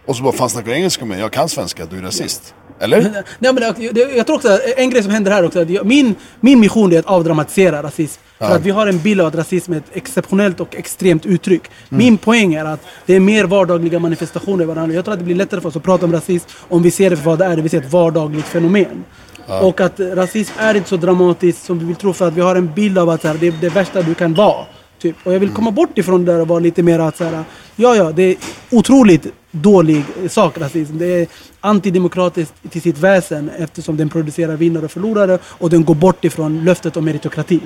och så bara, fan snackar du engelska med? Jag kan svenska, du är rasist. Eller?
Nej, men det, det, jag tror också att en grej som händer här också, att jag, min, min mission är att avdramatisera rasism. För
Ja.
att vi har en bild av att rasism är ett exceptionellt och extremt uttryck. Min poäng är att det är mer vardagliga manifestationer varandra. Jag tror att det blir lättare för oss att prata om rasism om vi ser det för vad det är, det vill säga ett vardagligt fenomen. Och att eh, rasism är inte så dramatiskt som vi vill tro för att vi har en bild av att det är det värsta du kan vara. Typ. Och jag vill komma bort ifrån det där och vara lite mer att så här, ja ja, det är otroligt dålig sak rasism. Det är antidemokratiskt till sitt väsen eftersom den producerar vinnare och förlorare och den går bort ifrån löftet om meritokrati.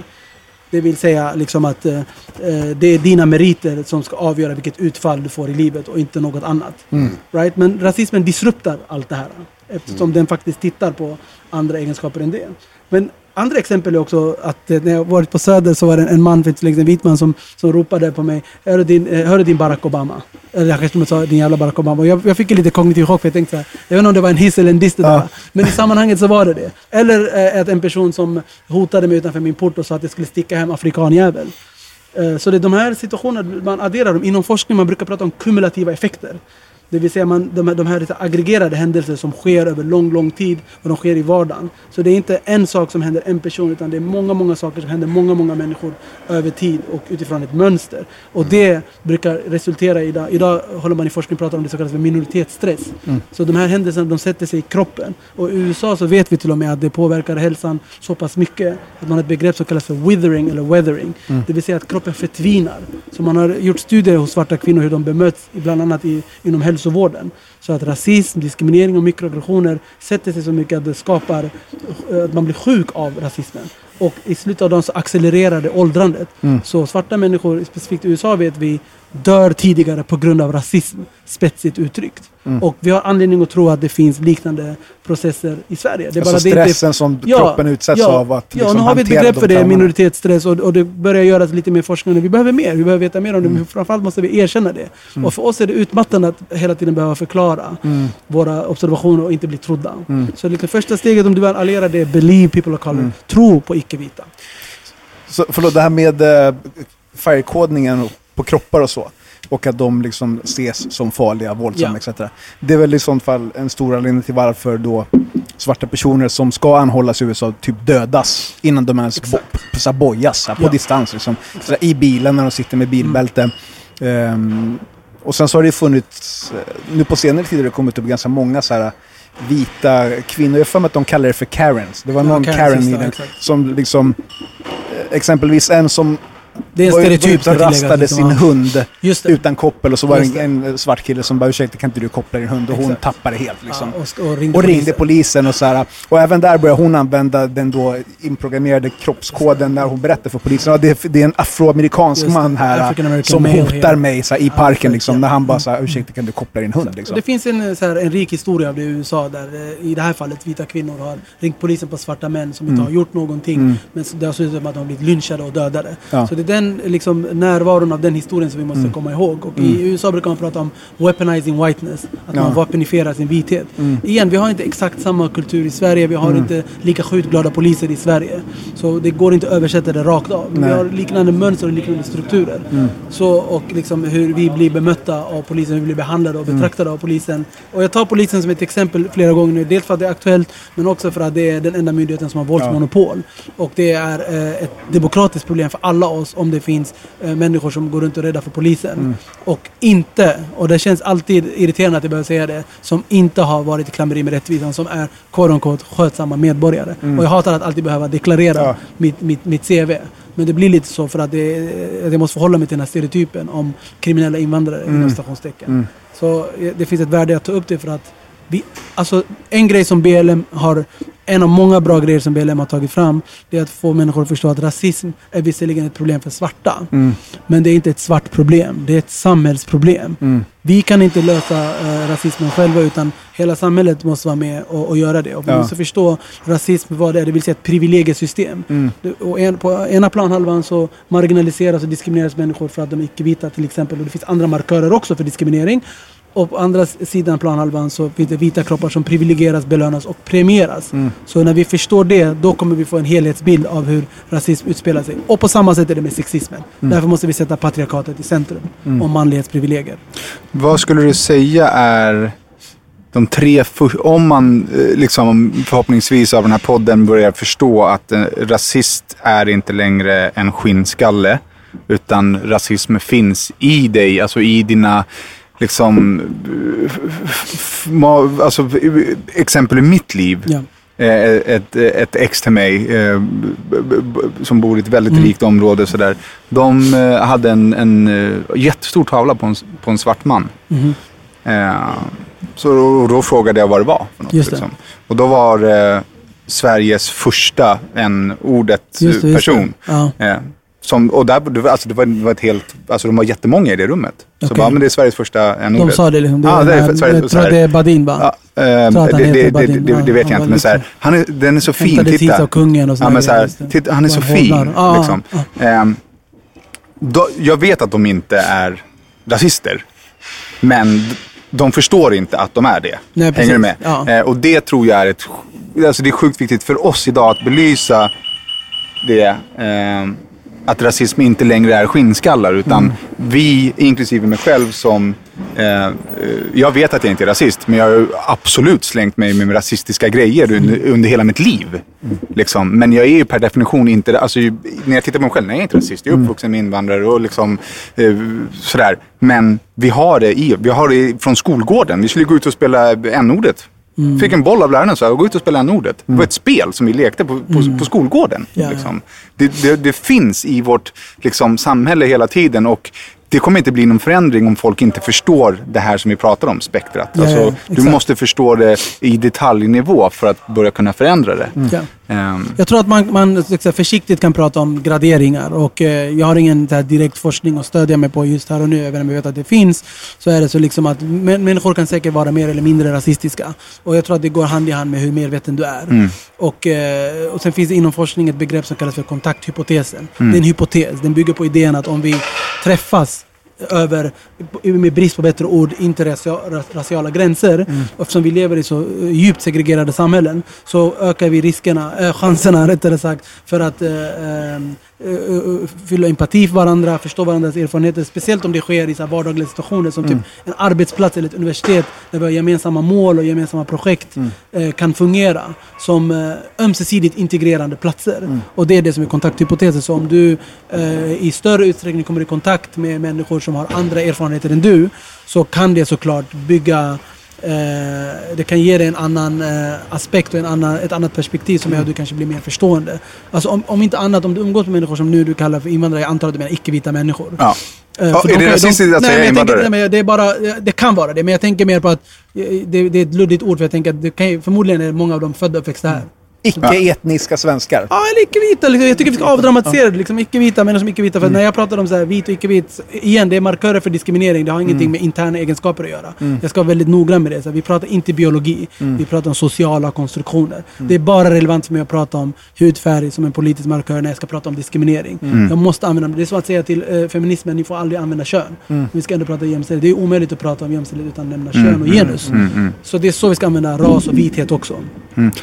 Det vill säga liksom att eh, eh, det är dina meriter som ska avgöra vilket utfall du får i livet och inte något annat. Right? Men rasismen disruptar allt det här eftersom den faktiskt tittar på andra egenskaper än det. Men andra exempel är också att eh, när jag varit på Söder så var det en, man, för inte sedan, en vit man som, som ropade på mig Hör din, eh, hör din Barack Obama? Eller jag kanske sa din jävla Barack Obama. Och jag, jag fick en lite kognitiv chock för jag tänkte så här, jag vet inte om det var en hiss eller en diss det där. Men i sammanhanget så var det det. Eller eh, att en person som hotade mig utanför min port och sa att jag skulle sticka hem afrikanjävel. Eh, Så det är de här situationerna, man adderar dem. Inom forskning man brukar prata om kumulativa effekter. Det vill säga man, de, här, de här aggregerade händelser som sker över lång, lång tid och de sker i vardagen. Så det är inte en sak som händer en person utan det är många, många saker som händer många, många människor över tid och utifrån ett mönster. Och det brukar resultera i, idag, idag håller man i forskning pratar om det som kallas för minoritetsstress. Så de här händelserna de sätter sig i kroppen. Och i USA så vet vi till och med att det påverkar hälsan så pass mycket att man har ett begrepp som kallas för withering eller weathering. Det vill säga att kroppen förtvinar. Så man har gjort studier hos svarta kvinnor hur de bemöts bland annat i, inom hälsovården. Så att rasism, diskriminering och mikroaggressioner sätter sig så mycket att det skapar eh, att man blir sjuk av rasismen. Och i slutet av dagen så accelererar det åldrandet. Så svarta människor, specifikt i USA vet vi, dör tidigare på grund av rasism, spetsigt uttryckt. Och vi har anledning att tro att det finns liknande processer i Sverige. Det är
Alltså
bara det inte-
stressen som kroppen utsätts av att
Ja,
liksom
nu har vi ett begrepp för det, minoritetsstress, och, och det börjar göras lite mer forskning. Vi behöver mer, vi behöver veta mer om det, men framförallt måste vi erkänna det. Och för oss är det utmattande att hela tiden behöva förklara våra observationer och inte bli trodda. Så liksom första steget om du är allierad är believe people of color, tro på icke-vita.
Så, förlåt, det här med eh, färgkodningen på kroppar och så. Och att de liksom ses som farliga, våldsamma
Ja.
etc. Det är väl i sånt fall en stor anledning till varför då svarta personer som ska anhållas i USA typ dödas innan de ens bo, så bojas här, på
Ja.
distans. Liksom. Så I bilen när de sitter med bilbälte. Ehm, och sen så har det funnits, eh, nu på senare tid har det kommit upp ganska många så här vita kvinnor. Jag har för mig att de kallar det för Karens. Det var
Ja,
någon
Karens,
Karen
just
i den som liksom eh, exempelvis en som
Det är en stereotyp
var rastade sin
ja.
hund utan koppel och så var det en, en svart kille som bara ursäkta kan inte du koppla din hund och hon
Exakt.
tappade helt liksom.
Ja, och, och ringde,
och ringde
polisen.
polisen och så här. Och även där började hon använda den då inprogrammerade kroppskoden när hon berättade för polisen. Ja, det, är, det är en afroamerikansk man här som hotar mig så här, i parken liksom. När han bara så här, ursäkta kan du koppla din hund liksom.
Det finns en, så här, en rik historia av det i USA där eh, i det här fallet vita kvinnor har ringt polisen på svarta män som inte har gjort någonting. Men så- det har slutat med att de har blivit lynchade och dödade.
Ja.
Så det den liksom, närvaron av den historien som vi måste komma ihåg. Och i USA brukar man prata om weaponizing whiteness. Att
Ja.
man vapenifierar sin vithet. Igen, vi har inte exakt samma kultur i Sverige. Vi har inte lika skjutglada poliser i Sverige. Så det går inte att översätta det rakt av. Men vi
Nej.
har liknande mönster och liknande strukturer. Så, och liksom hur vi blir bemötta av polisen, hur vi blir behandlade och betraktade av polisen. Och jag tar polisen som ett exempel flera gånger nu. Dels för att det är aktuellt, men också för att det är den enda myndigheten som har våldsmonopol. Och det är eh, ett demokratiskt problem för alla oss om det finns eh, människor som går runt och är rädda för polisen. Och inte, och det känns alltid irriterande att jag behöver säga det, som inte har varit i klammeri med rättvisan, som är quote unquote skötsamma medborgare. Och jag hatar att alltid behöva deklarera
Ja.
mitt, mitt, mitt CV. Men det blir lite så för att, det, jag måste förhålla mig till den här stereotypen om kriminella invandrare inom stationstecken. Så eh, det finns ett värde att ta upp det för att vi, alltså en grej som BLM har, en av många bra grejer som BLM har tagit fram, det är att få människor att förstå att rasism är visserligen ett problem för svarta. Men det är inte ett svart problem, det är ett samhällsproblem. Vi kan inte lösa eh, rasismen själva utan hela samhället måste vara med och, och göra det. Och vi
Ja.
måste förstå rasism, vad det är, det vill säga ett privilegiesystem. Det- Och en, på ena planhalvan så marginaliseras och diskrimineras människor för att de är icke-vita till exempel. Och det finns andra markörer också för diskriminering. Och på andra sidan planhalvan så finns det vita kroppar som privilegieras, belönas och premieras.
Mm.
Så när vi förstår det, då kommer vi få en helhetsbild av hur rasism utspelar sig. Och på samma sätt är det med sexismen.
Mm.
Därför måste vi sätta patriarkatet i centrum.
Mm.
Och manlighetsprivilegier.
Vad skulle du säga är de tre, om man eh, liksom förhoppningsvis av den här podden börjar förstå att eh, rasist är inte längre en skinnskalle. Utan rasism finns i dig, alltså i dina liksom, alltså, exempel i mitt liv.
Ja.
Eh, Ett, ett ex till mig eh, som bor i ett väldigt
Mm.
rikt område. Sådär. De eh, hade en, en jättestor tavla på en, på en svart man. Eh, så då, då frågade jag vad det var. För något, liksom. Och då var det Sveriges första n-ordet
Just det, just det.
person.
Ja.
Eh, som, och där, alltså, det var, det var ett helt, alltså, de var jättemånga i det rummet. Så
Okej.
bara, men det är Sveriges första n-ordet.
De sa det liksom. Det,
Ja, det är
är,
för- Sverige-
jag
så
tror
här.
det är Badin va?
Ja, ehm,
att han
det, det,
Badin.
det, vet
Ja,
jag inte, men så här, han är, den är så fin. Titta.
av kungen och så
ja, men så här, titta, Han är så fin.
Ja,
liksom. Ehm, då, jag vet att de inte är rasister. Men de förstår inte att de är det.
Nej,
Hänger du med?
Ja.
Eh, och det tror jag är ett... Alltså det är sjukt viktigt för oss idag att belysa det. Att rasism inte längre är skinnskallar utan
Mm.
vi, inklusive mig själv som... Eh, eh, jag vet att jag inte är rasist men jag har absolut slängt mig med rasistiska grejer under, under hela mitt liv. Liksom. Men jag är ju per definition inte... Alltså, när jag tittar på mig själv, nej jag är inte rasist. Jag är uppvuxen med invandrare och liksom eh, sådär. Men vi har det i, vi har det från skolgården. Vi skulle gå ut och spela n-ordet.
Mm.
Fick en boll av läraren och sa gå ut och spela n-ordet. Det var ett spel som vi lekte på, på,
Mm.
på skolgården.
Ja.
Liksom. Det, det, det finns i vårt liksom, samhälle hela tiden och det kommer inte bli någon förändring om folk inte förstår det här som vi pratar om, spektrat.
Ja,
alltså,
ja,
du
exakt.
måste förstå det i detaljnivå för att börja kunna förändra det.
Ja.
Ehm,
Jag tror att man, man liksom, försiktigt kan prata om graderingar och eh, jag har ingen direkt forskning att stödja mig på just här och nu, även om jag vet att det finns. Så är det så liksom att män, människor kan säkert vara mer eller mindre rasistiska. Och jag tror att det går hand i hand med hur medveten du är.
Mm.
Och, eh, och sen finns det inom forskning ett begrepp som kallas för kontakthypotesen.
Mm.
Det är en hypotes. Den bygger på idén att om vi träffas över, med brist på bättre ord, interraciala gränser. Och Eftersom vi lever i så eh, djupt segregerade samhällen så ökar vi riskerna, äh, chanserna rättare sagt, för att eh, eh, eh, fylla empati för varandra, förstå varandras erfarenheter. Speciellt om det sker i så vardagliga situationer som typ en arbetsplats eller ett universitet där vi har gemensamma mål och gemensamma projekt eh, kan fungera som eh, ömsesidigt integrerande platser. Och det är det som är kontakthypotesen. Så om du eh, i större utsträckning kommer i kontakt med människor som har andra erfarenheter än du så kan det såklart bygga Eh, det kan ge dig en annan eh, aspekt och en annan, ett annat perspektiv som gör att du kanske blir mer förstående. Alltså om, om inte annat, om du umgås med människor som nu du kallar för invandrare, jag antar att du menar icke-vita människor.
ja.
Eh,
Ja,
för
är
de
det rasistiskt att
nej,
säga
jag tänker-
invandrare?
nej, men det, är bara, det kan vara det, men jag tänker mer på att eh, det, det är ett luddigt ord för jag tänker att det kan, förmodligen är många av dem födda och uppväxta här.
Icke-etniska svenskar.
Ja, eller icke-vita. Liksom. Jag tycker vi ska avdramatisera det. Liksom, icke-vita, människor som icke-vita. För
Mm.
när jag pratar om så här, vit och icke-vit, igen, det är markörer för diskriminering. Det har ingenting
Mm.
med interna egenskaper att göra. Jag ska vara väldigt noggrann med det. Så här, vi pratar inte biologi.
Mm.
Vi pratar om sociala konstruktioner. Det är bara relevant för mig att prata om hudfärg som en politisk markör när jag ska prata om diskriminering.
Mm.
Jag måste använda det. är som att säga till eh, feminismen, ni får aldrig använda kön. Vi ska ändå prata jämställdhet. Det är omöjligt att prata om jämställdhet utan att nämna kön och genus. Så det är så vi ska använda ras och vithet också.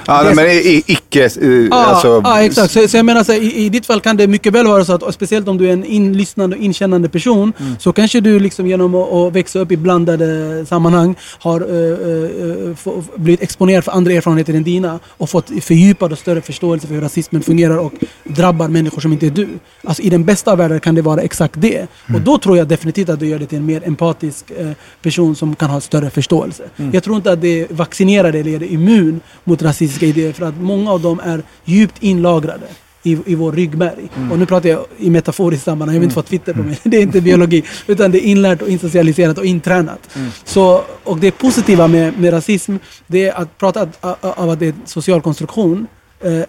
Ja,
Det är
men icke... eh,
Ja,
alltså,
ja exakt. Så, så jag menar så i, i ditt fall kan det mycket väl vara så att, speciellt om du är en inlyssnande och inkännande person, så kanske du liksom genom att, att växa upp i blandade sammanhang har uh, få, blivit exponerad för andra erfarenheter än dina och fått fördjupad och större förståelse för hur rasismen fungerar och drabbar människor som inte är du. Alltså i den bästa av världar kan det vara exakt det. Och då tror jag definitivt att du gör det till en mer empatisk eh, person som kan ha större förståelse. Jag tror inte att det vaccinerar dig eller gör dig immun mot rasistiska idéer för att många av dem är djupt inlagrade i, i vår ryggmärg. Och nu pratar jag i metaforiskt sammanhang, jag vill inte få Twitter på mig. Det är inte biologi, utan det är inlärt och insocialiserat och intränat. Så, och det positiva med, med rasism, det är att prata att- av att det är en social konstruktion,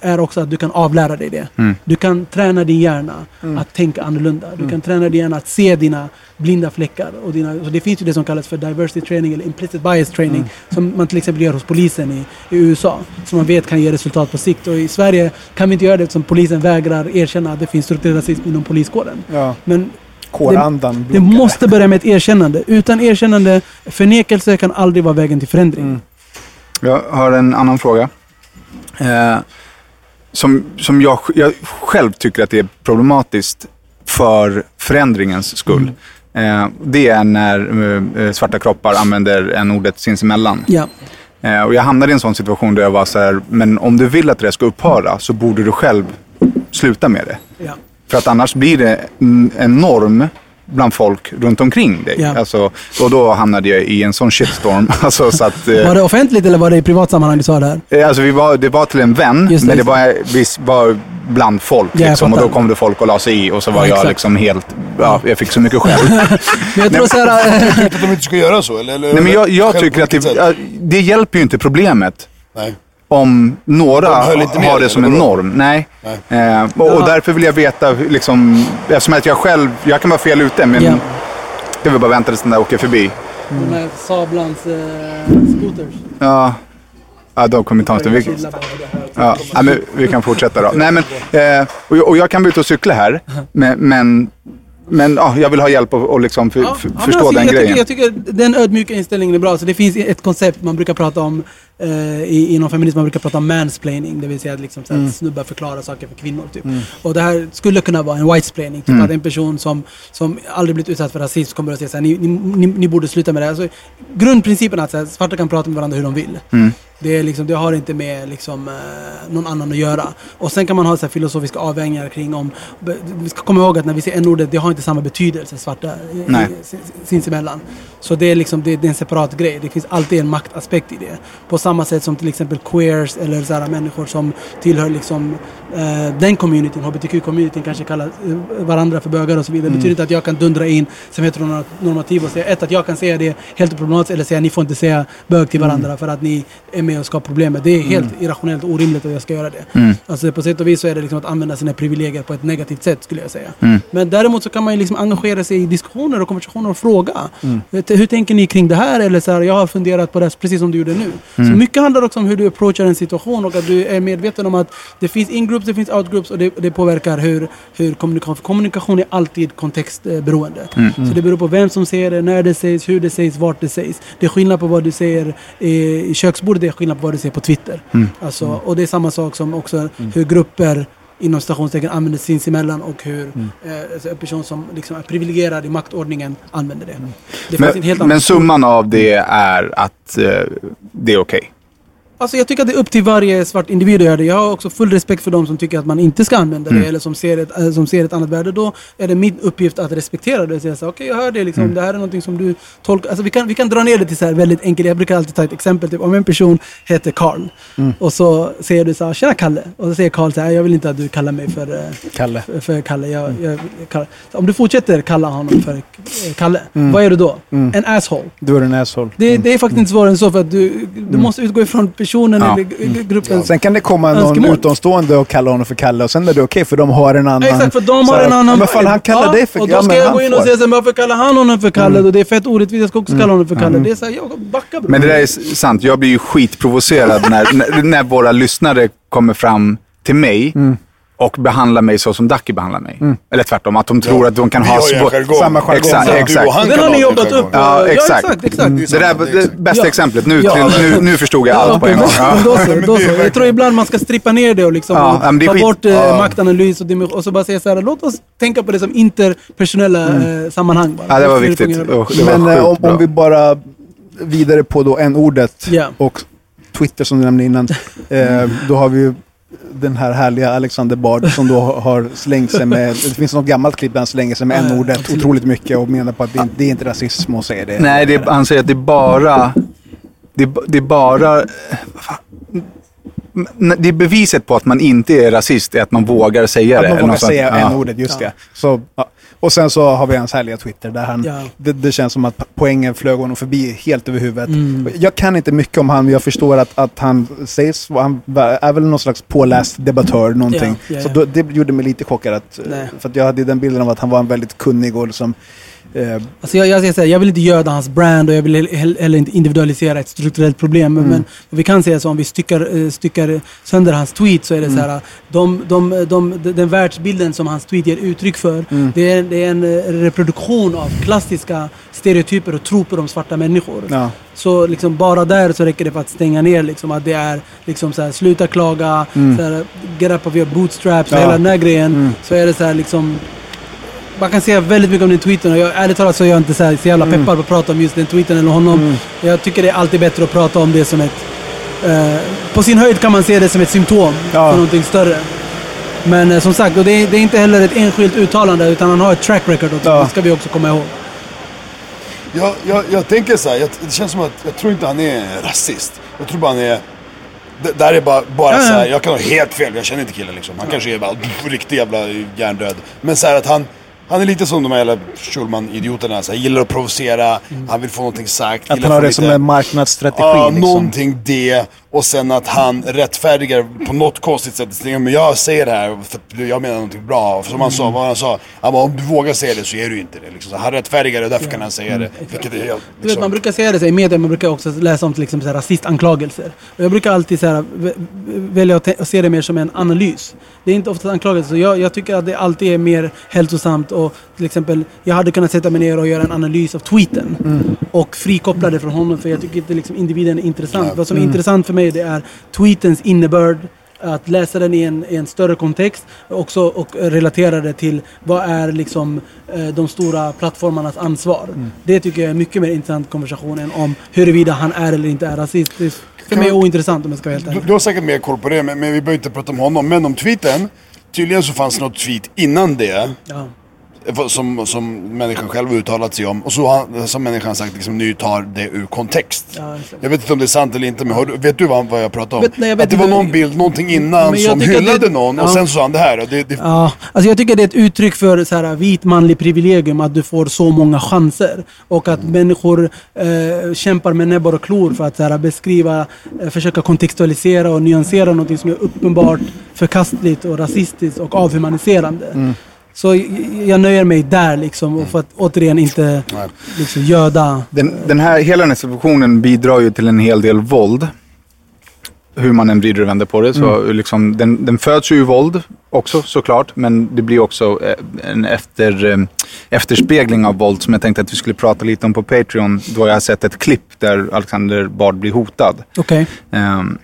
är också att du kan avlära dig det. Du kan träna din hjärna att tänka annorlunda. Du kan träna din hjärna att se dina blinda fläckar. Och dina, så det finns ju det som kallas för diversity training eller implicit bias training som man till exempel gör hos polisen i, i USA. Som man vet kan ge resultat på sikt. Och i Sverige kan vi inte göra det eftersom polisen vägrar erkänna att det finns strukturell rasism inom poliskåren.
Ja.
Men
hardcore-andan
Det
blockar.
måste börja med ett erkännande. Utan erkännande, förnekelse kan aldrig vara vägen till förändring.
Mm.
Jag har en annan fråga. Eh, som som jag, jag själv tycker att det är problematiskt för förändringens skull. Eh, det är när eh, svarta kroppar använder en ordet sinsemellan.
Ja.
Eh, och jag hamnade i en sån situation där jag var så här, men om du vill att det ska upphöra så borde du själv sluta med det.
Ja.
För att annars blir det en norm bland folk runt omkring dig.
Ja.
Alltså, och då hamnade jag i en sån shitstorm. alltså, så att, eh,
Var det offentligt eller var det i privat sammanhang du sa det här?
Eh, Alltså vi var, det var till en vän,
Just det,
men det
just
var, vi var bland folk.
Ja,
liksom, och då kom det folk och la sig i och så var
Ja,
jag liksom helt, ja, jag fick så mycket skäll.
Men jag tror såhär...
Tycker att de inte ska göra så? Eller, eller,
Nej, men jag, jag tycker att det, det hjälper ju inte problemet
Nej.
Om några
inte
har det som en norm. Nej.
Nej.
Eh, och, och därför vill jag veta, liksom, eftersom att jag själv, jag kan vara fel ute, men
Ja.
jag vill bara vänta tills den där åker förbi.
De här Sablans eh, scooters.
Ja, ja de kommer ta stund. Vi, Ja, ja, men vi kan fortsätta då. Nej, men, eh, och, jag- och jag kan vara ute och cykla här, men, men, men ja, jag vill ha hjälp att och liksom för,
Ja,
för,
ja,
förstå
alltså,
den
jag
grejen.
Tycker, jag tycker den ödmjuka inställningen är bra. Så det finns ett koncept man brukar prata om eh, i, inom feminism. Man brukar prata om mansplaining. Det vill säga att liksom,
Mm.
snubbar förklarar saker för kvinnor. Typ. Och det här skulle kunna vara en whitesplaining. Typ
Mm.
att en person som, som aldrig blivit utsatt för rasism kommer att säga här, ni, ni, ni, ni borde sluta med det här. Alltså, grundprincipen är att så här, svarta kan prata med varandra hur de vill.
Mm.
Det, är liksom, det har inte med liksom, eh, någon annan att göra. Och sen kan man ha så filosofiska avvägningar kring om... Vi ska komma ihåg att när vi ser n-ordet, det har inte samma betydelse svarta
Nej.
sinsemellan. Så det är, liksom, det, det är en separat grej. Det finns alltid en maktaspekt i det. På samma sätt som till exempel queers eller så här, människor som tillhör liksom, eh, den communityn, hbtq-communityn, kanske kallar eh, varandra för bögar och så vidare. Det betyder inte att jag kan dundra in som heteronormativ och säga ett, att jag kan säga det helt problematiskt eller säga ni får inte säga bög till varandra för att ni är med och skapar problemet. Det är helt irrationellt och orimligt att jag ska göra det.
Mm.
Alltså på sätt och vis så är det liksom att använda sina privilegier på ett negativt sätt skulle jag säga.
Mm.
Men däremot så kan man ju liksom engagera sig i diskussioner och konversationer och fråga. Vet du, Hur tänker ni kring det här? Eller så här, jag har funderat på det här, precis som du gjorde nu. Så mycket handlar också om hur du approachar en situation och att du är medveten om att det finns in-groups, det finns out-groups och det, det påverkar hur, hur kommunikation... För kommunikation är alltid kontextberoende. Så det beror på vem som säger det, när det sägs, hur det sägs, vart det sägs. Det är skillnad på vad du säger i köksbordet, skillnad på vad du säger på Twitter. Alltså, och det är samma sak som också hur grupper inom stationstecken använder sinsemellan och hur eh, alltså en person som liksom är privilegierad i maktordningen använder det. Det en helt
Men, men summan av det är att eh, det är okej.
Alltså jag tycker att det är upp till varje svart individ att göra det. Jag har också full respekt för de som tycker att man inte ska använda det eller som ser, ett, äh, som ser ett annat värde. Då är det min uppgift att respektera det och säga okej jag hör det, liksom, det här är någonting som du tolkar. Alltså vi kan, vi kan dra ner det till så här väldigt enkelt. Jag brukar alltid ta ett exempel. Typ, om en person heter Karl och så säger du så här, tjena Kalle. Och så säger Karl så här, jag vill inte att du kallar mig för, eh,
Kalle.
för, för Kalle. Jag, jag, Kalle. Om du fortsätter kalla honom för eh, Kalle, vad är du då? En asshole.
Du är en asshole.
Det, det är faktiskt inte svårare än så för att du, du måste utgå ifrån personen
Ja.
eller gruppen.
Sen kan det komma någon
Önskemål.
utomstående och kalla honom för Kalle och sen är det okej för de har en annan...
Ja, exakt, för de har en annan...
Ja, men fan han kallar
Ja,
dig för...
Och då
ja,
ska
men
jag gå in och säga såhär, varför kallar han honom för Kalle? Och det är fett orättvist, jag ska också kalla honom för Kalle. Det är såhär, jag backar bro.
Men det där är sant. Jag blir ju skitprovocerad när, när, när våra lyssnare kommer fram till mig och behandlar mig så som Ducky behandlar mig. Eller tvärtom, att de tror att de kan
Vi
ha...
har ju en jargong.
Samma jargong.
Exakt,
Ja,
exakt.
han
Den har ni jobbat upp.
Ja,
Ja,
exakt.
exakt, exakt.
Det är
Det där
det
bästa
Ja.
exemplet. Nu,
Ja.
nu, nu förstod jag allt på en gång. Ja.
Då så, då så. Jag tror ibland man ska strippa ner det och liksom
Ja,
och ta
skit-
bort eh,
Ja.
maktanalys och, och så bara säga såhär, låt oss tänka på det som interpersonella eh, sammanhang. Bara.
Ja, det var viktigt. Det var
Men eh, om, om vi bara vidare på då en ordet
Ja.
och Twitter som du nämnde innan. Eh, då har vi ju den här härliga Alexander Bard som då har slängt sig med, det finns något gammalt klipp där han slänger sig med n-ordet otroligt mycket och menar på att det, det är inte rasism att säga det.
Nej, det är, han säger att det är bara... Det är, det är bara... Det är beviset på att man inte är rasist är att man vågar säga
Att
det.
man
eller
vågar säga n-ordet, just
Ja.
det. Så, ja. Och sen så har vi hans härliga Twitter där han,
Ja.
det, det känns som att poängen flög honom förbi helt över huvudet.
Mm.
Jag kan inte mycket om han, men jag förstår att, att han sägs, han är väl någon slags påläst debattör någonting.
Ja, ja,
Så då, det gjorde mig lite chockad att,
Nej.
för att jag hade den bilden av att han var en väldigt kunnig och liksom Eh,
Alltså jag, jag, ska säga, jag vill inte göda hans brand och jag vill he- heller inte individualisera ett strukturellt problem. Men- Men vi kan säga så om vi styckar, eh, styckar sönder hans tweet så är det så här, de, de, de, de, den världsbilden som hans tweet ger uttryck för, det, är, det är en eh, reproduktion av klassiska stereotyper och troper om svarta människor.
ja.
Så liksom bara där så räcker det för att stänga ner liksom att det är liksom så här, sluta klaga, så här, get up of your bootstraps och
Ja.
hela den här grejen. Så är det så här liksom man kan säga väldigt mycket om den tweeten och jag, ärligt talat så är jag inte så, här, så jävla peppad på att prata om just den tweeten eller honom. Jag tycker det är alltid bättre att prata om det som ett... Eh, på sin höjd kan man se det som ett symptom
Ja.
för någonting större. Men eh, som sagt, och det, är, det är inte heller ett enskilt uttalande utan han har ett track record också.
Ja.
Det ska vi också komma ihåg.
Jag, jag, jag tänker så här, jag, det känns som att jag tror inte han är rasist. Jag tror bara han är... Det där är bara, bara
Ja,
så här, jag kan ha helt fel, jag känner inte killen liksom. Han kanske är bara pff, riktig jävla hjärndöd. Men så här att han, han är lite som de här jävla Schulman-idioterna. Så här, gillar att provocera, han vill få någonting sagt.
Att han har det som
lite-
en marknadsstrategi.
Ja,
liksom.
någonting det. Och sen att han rättfärdigar på något konstigt sätt. Men jag säger det här för jag menar någonting bra. Som han sa, vad han sa. Han bara, om du vågar säga det så är du inte det. Liksom. Så han rättfärdigar det därför kan han säga det. Vilket är helt...
Du vet,
Liksom,
man brukar säga det så i media, man brukar också läsa om till exempel så här, rasistanklagelser. Och jag brukar alltid så här, välja att, se det mer som en analys. Det är inte ofta anklagelser. Så jag, jag tycker att det alltid är mer hälsosamt och till exempel, jag hade kunnat sätta mig ner och göra en analys av tweeten. Och frikoppla det från honom för jag tycker inte liksom, individen är intressant. Vad som är intressant för mig det är tweetens innebörd, att läsa den i en, i en större kontext också, och relatera det till vad är liksom, eh, de stora plattformarnas ansvar. Det tycker jag är mycket mer intressant konversation än om huruvida han är eller inte är rasist. Det är för mig ointressant om jag ska vara helt
du,
ärlig.
du har säkert mer koll på det, men, men vi behöver inte prata om honom. Men om tweeten. Tydligen så fanns det något tweet innan det.
Ja.
Som, som människan själv uttalat sig om. Och så har som människan sagt liksom, nu tar det ur kontext.
Ja.
Jag vet inte om det är sant eller inte, men du, vet du vad, vad jag pratar om?
Vet- nej,
att det var någon bild, någonting innan som hyllade
det-
någon och
ja.
sen sa han det här. Och det, det,
Ja, alltså jag tycker det är ett uttryck för så här, vit manlig privilegium att du får så många chanser. Och att människor eh, kämpar med näbbar och klor för att så här, beskriva, eh, försöka kontextualisera och nyansera något som är uppenbart förkastligt och rasistiskt och avhumaniserande. Så jag, nöjer mig där liksom och för att återigen inte liksom, göda.
Den, den här, hela den här situationen bidrar ju till en hel del våld. Hur man än vrider och vänder på det. Så liksom, den, den föds ju ur våld också såklart. Men det blir också eh, en efter, eh, efterspegling av våld som jag tänkte att vi skulle prata lite om på Patreon. Då jag har sett ett klipp där Alexander Bard blir hotad.
Okej.
Ehm,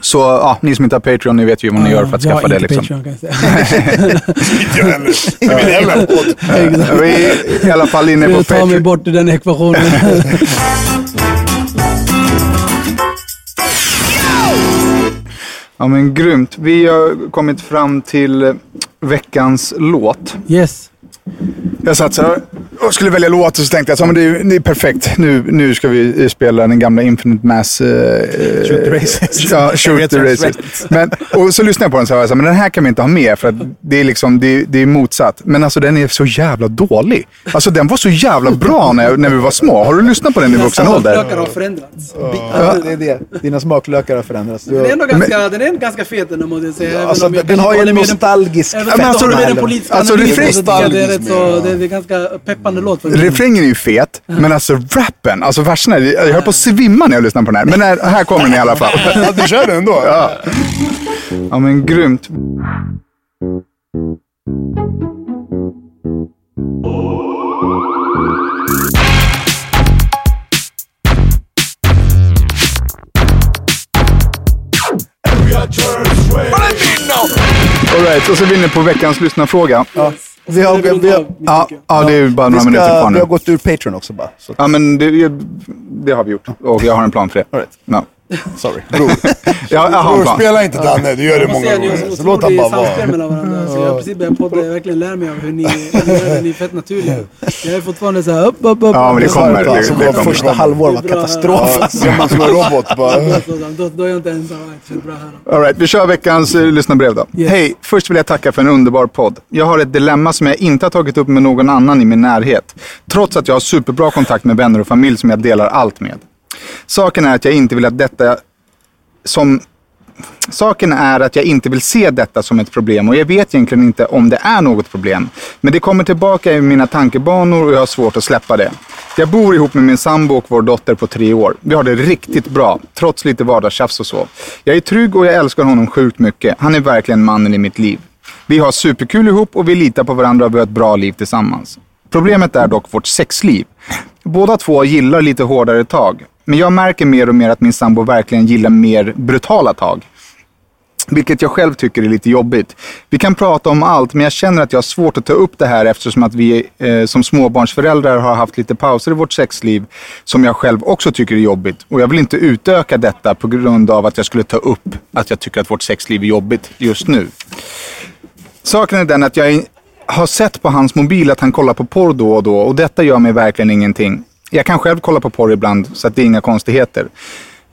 så ja, ni som inte har Patreon, ni vet ju vad ni gör för att
jag
skaffa det. Liksom.
Patreon, kan jag säga.
inte jag heller. Det.
Vi är i alla fall inne på
Du tar mig
Patreon.
bort ur den ekvationen.
Ja men grymt. Vi har kommit fram till veckans låt.
yes.
Jag satt så och skulle välja låt och så tänkte jag att det, är- det är perfekt. Nu, nu ska vi eh, spela den gamla Infinite Mass... Uh,
Shoot the Racist.
Ja, Shoot the Racist. Men, och så lyssnade jag på den och sa jag så här, men den här kan vi inte ha med för att det är, liksom, det, är- det är motsatt. Men alltså den är så jävla dålig. Alltså den var så jävla bra när, när vi var små. Har du lyssnat på den i vuxen ålder?
Smaklökar har förändrats.
Ja, det är det. Dina smaklökar har förändrats. Du
Den är ändå ganska, den är ganska fet ändå måste jag säga. även
alltså,
om jag
den
kanske
har ju en
den-
nostalgisk
Även
fett.
den
eller?
politiska
Alltså,
analysen rätt så, det, det är ganska peppande låt. faktiskt.
Refrängen är ju fet, men alltså rappen, alltså verserna, jag höll på att svimma när jag lyssnade på den här. Men här, här kommer den i alla fall.
Ja, du kör den ändå?
Ja. ja men grymt. Alright, och så är vi inne på veckans lyssnarfråga. Ja,
Vi har, vi, vi, har,
ja, ja, det är bara
vi,
några minuter
ska,
kvar
vi
nu.
har gått ur Patreon också bara. Så,
Ja, men det, det har vi gjort. Och jag har en plan för det.
all right.
Ja.
Sorry.
Bror,
har en
bror spela inte Danne, du gör det många
säga, ni har
gånger.
så
Så låt han
otroligt
bara
samspel
vara.
mellan varandra. Så jag har precis börjat podda. Jag verkligen lär mig av hur ni, hur ni är fett naturliga. Jag är fortfarande så här upp, upp, upp.
Ja, men det kommer.
Alltså,
Det,
alltså,
det kommer.
första halvår var
Det
katastrof. Alltså.
Som man slår robot bara.
Då, då är jag inte ensam. Det.
All right, vi kör veckans uh, lyssnarbrev då.
Yes.
Hej, först vill jag tacka för en underbar podd. Jag har ett dilemma som jag inte har tagit upp med någon annan i min närhet. Trots att jag har superbra kontakt med vänner och familj som jag delar allt med. Saken är att jag inte vill att detta som Saken är att jag inte vill se detta som ett problem och jag vet egentligen inte om det är något problem. Men det kommer tillbaka i mina tankebanor och jag har svårt att släppa det. Jag bor ihop med min sambo och vår dotter på tre år. Vi har det riktigt bra, trots lite vardagstjafs och så. Jag är trygg och jag älskar honom sjukt mycket. Han är verkligen mannen i mitt liv. Vi har superkul ihop och vi litar på varandra och vi har ett bra liv tillsammans. Problemet är dock vårt sexliv. Båda två gillar lite hårdare tag. Men jag märker mer och mer att min sambo verkligen gillar mer brutala tag. Vilket jag själv tycker är lite jobbigt. Vi kan prata om allt, men jag känner att jag har svårt att ta upp det här eftersom att vi eh, som småbarnsföräldrar har haft lite pauser i vårt sexliv som jag själv också tycker är jobbigt. Och jag vill inte utöka detta på grund av att jag skulle ta upp att jag tycker att vårt sexliv är jobbigt just nu. Saken är den att jag har sett på hans mobil att han kollar på porr då och då och detta gör mig verkligen ingenting. Jag kan själv kolla på porr ibland så att det är inga konstigheter.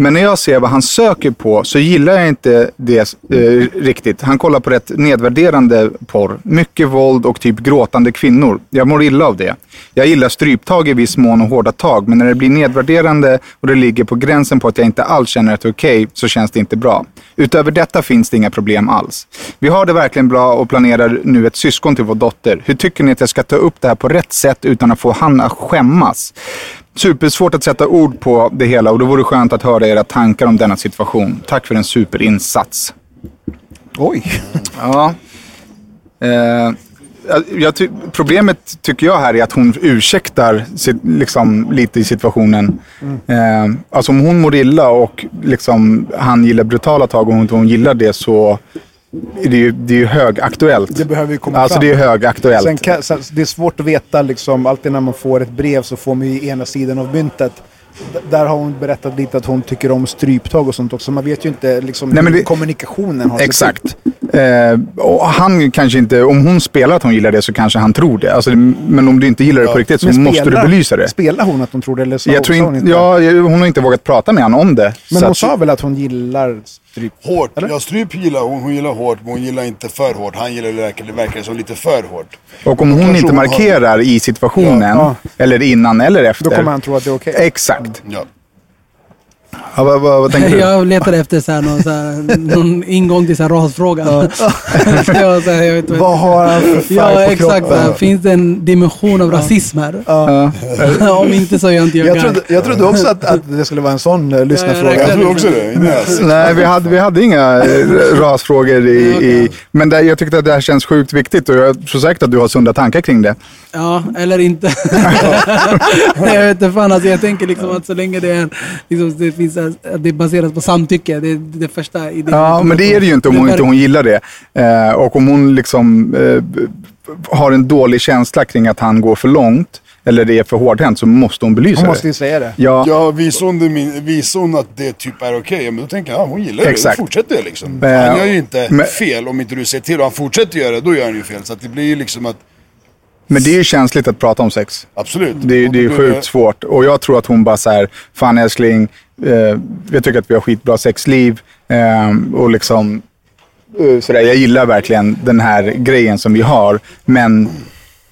Men när jag ser vad han söker på så gillar jag inte det eh, riktigt. Han kollar på rätt nedvärderande porr. Mycket våld och typ gråtande kvinnor. Jag mår illa av det. Jag gillar stryptag i viss mån och hårda tag. Men när det blir nedvärderande och det ligger på gränsen på att jag inte alls känner att det är okej så känns det inte bra. Utöver detta finns det inga problem alls. Vi har det verkligen bra och planerar nu ett syskon till vår dotter. Hur tycker ni att jag ska ta upp det här på rätt sätt utan att få han att skämmas? Supersvårt att sätta ord på det hela och då vore det skönt att höra era tankar om denna situation. Tack för en superinsats.
Oj.
Ja. Eh, jag ty problemet tycker jag här är att hon ursäktar sit, liksom, lite i situationen. Eh, alltså om hon mår illa och liksom, han gillar brutala tag och hon, hon gillar det så är det ju, det är ju högaktuellt.
Det behöver ju komma
Alltså
fram.
det är högaktuellt.
Sen kan, sen, det är svårt att veta, liksom, alltid när man får ett brev så får man ju ena sidan av myntet. D- där har hon berättat lite att hon tycker om stryptag och sånt också. Man vet ju inte liksom,
Nej,
hur
det-
kommunikationen har
Exakt. Eh, och han kanske inte, om hon spelar att hon gillar det så kanske han tror det. Alltså, men om du inte gillar det på riktigt så
Men
måste du belysa det.
Spelar hon att hon tror det eller
Jag tror
sa hon
inte, ja, hon har inte vågat prata med honom om det.
Men hon
att-
sa väl att hon gillar stryp?
Hårt. Ja, stryp gillar hon. Hon gillar hårt, men hon gillar inte för hårt. Han gillar det verkar, det verkar som lite för hårt.
Och om hon inte
hon har-
markerar i situationen,
Ja,
eller innan eller efter.
Då kommer han tro att det är okej.
Exakt.
Ja.
Ja, vad, vad, vad tänker du?
Jag letar efter så här, någon, så här, någon ingång till så här, rasfråga. jag, var så här, jag vet, inte.
Vad har han för färg
Ja,
på
exakt. Så här,
kroppen?
finns det en dimension av rasism här?
Ja.
Om inte så är jag inte jag
Jag trodde, jag trodde också att, att det skulle vara en sån uh, lyssnarfråga.
Ja,
Jag tror också det. Yes.
Nej, vi hade, vi hade inga eh, rasfrågor i... i men det, jag tyckte att det här känns sjukt viktigt och jag tror säkert att du har sunda tankar kring det.
Ja, eller inte. jag vet inte fan, alltså, jag tänker liksom att så länge det är, liksom, det finns, att det är baserat på samtycke, det är det första idén.
Ja, men det är det ju inte om hon inte hon gillar det. Eh, och om hon liksom eh, har en dålig känsla kring att han går för långt, eller det är för hårdhänt, så måste hon belysa
Hon måste
det.
ju säga det.
Ja,
Ja, visar hon, det visar hon att det typ är okej, ja, men då tänker jag, ja, hon gillar det.
Exakt.
Då fortsätter jag liksom.
Eh,
Han gör ju inte
men-
fel om inte du säger till och han fortsätter göra det, då gör han ju fel. Så att det blir ju liksom att,
men det är ju känsligt att prata om sex.
absolut.
Det, det är ju sjukt svårt. Och jag tror att hon bara så här, fan älskling, eh, jag tycker att vi har skitbra sexliv. Eh, och liksom, eh, sådär, jag gillar verkligen den här grejen som vi har. Men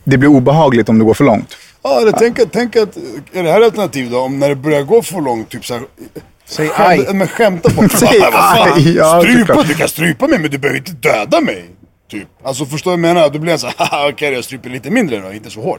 det blir obehagligt om det går för långt.
Ja, eller tänk, att- tänk att, är det här alternativ då, om när det börjar gå för långt, typ såhär,
Säg aj.
men skämta på
Säg aj, ja,
strypa, du kan strypa mig men du behöver inte döda mig. Typ. Alltså förstår du vad jag menar? Då blir jag såhär, okej jag stryper lite mindre då, inte så hårt.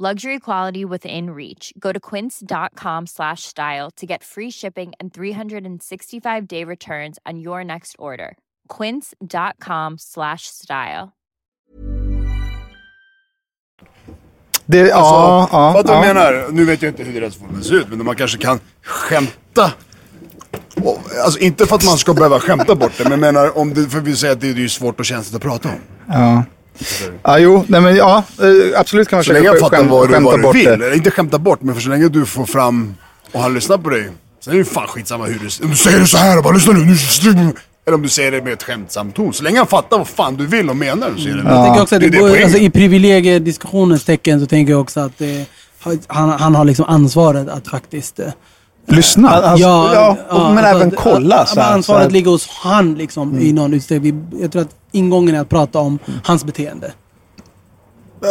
Luxury quality within reach. Go to quince.com slash style to get free shipping and 365 day returns on your next order. quince.com slash style.
Det, ja, ja,
Fattar du vad
ja.
menar? Nu vet jag inte hur deras former ser ut, men man kanske kan skämta. Och, alltså inte för att man ska behöva skämta bort det, men menar om det, för vi säger att det är ju svårt och känsligt att prata om.
Ja. Ja, jo, nej men ja, eh, absolut kan man
Så länge jag fattar
skäm-
vad du,
skämta
vad du
bort
vill,
det.
eller inte skämta bort, men för så länge du får fram och han lyssnar på dig. Sen är det ju fan skitsamma hur du, om du säger det så här och bara lyssna nu, nu. Eller om du säger det med ett skämtsamt ton. Så länge han fattar vad fan du vill och menar så är det
Jag tänker också att
det
det går, alltså, I privilegiediskussionens tecken så tänker jag också att det, han, han har liksom ansvaret att faktiskt... eh,
Lyssna.
Alltså, ja, och- men även kolla,
Att,
så här,
ansvaret
så att-
ligger hos han liksom, i någon utsträckning. Jag tror att ingången är att prata om hans beteende.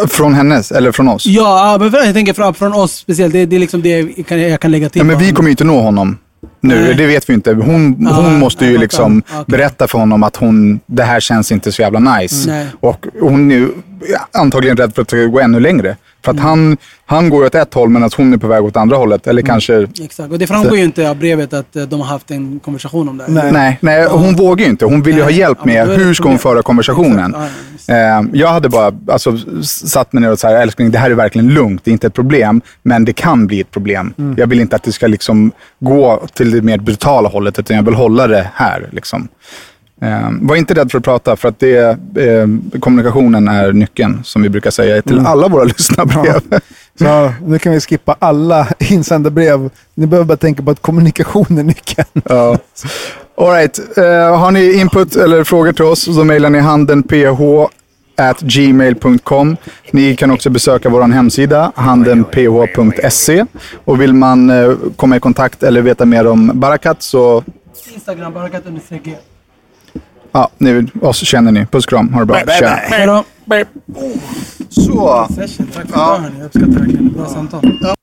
Från hennes, eller från oss?
Ja, men jag tänker från, från oss speciellt. Det, det är liksom det jag kan, jag kan lägga till.
Ja, men vi kommer ju inte nå honom nu.
Nej.
Det vet vi inte. Hon, hon
Ja,
måste ju liksom.
Okej.
berätta för honom att hon, det här känns inte så jävla nice.
Nej.
Och hon är ju antagligen rädd för att det ska gå ännu längre. För att
Mm.
han, han går åt ett håll men att hon är på väg åt andra hållet. Eller kanske...
Exakt, och det framgår ju inte av brevet att eh, de har haft en konversation om det. här.
Nej, nej, hon vågar ju inte. Hon vill ju ha
Nej.
hjälp
Ja,
med
det
hur ska hon föra konversationen.
Ja,
jag hade bara alltså, satt mig ner och så här, älskling, det här är verkligen lugnt. Det är inte ett problem, men det kan bli ett problem.
Mm.
Jag vill inte att det ska liksom gå till det mer brutala hållet, utan jag vill hålla det här. Liksom. Eh, var inte rädd för att prata, för att det, eh, kommunikationen är nyckeln, som vi brukar säga till
Mm.
alla våra lyssnarbrev.
Så nu kan vi skippa alla insändda brev. Ni behöver bara tänka på att kommunikation är nyckeln.
Ja. All right. Eh, har ni input eller frågor till oss så mejlar ni handenph at gmail.com. Ni kan också besöka vår hemsida, handenph.se. Och vill man eh, komma i kontakt eller veta mer om Barakat så,
Instagram, barakat understreck
ja, ni, oss känner ni. Puss kram, ha det bra. Tja.
Hej då.
Så.
Session. Tack för idag hörni. Jag uppskattar verkligen det. Bra samtal.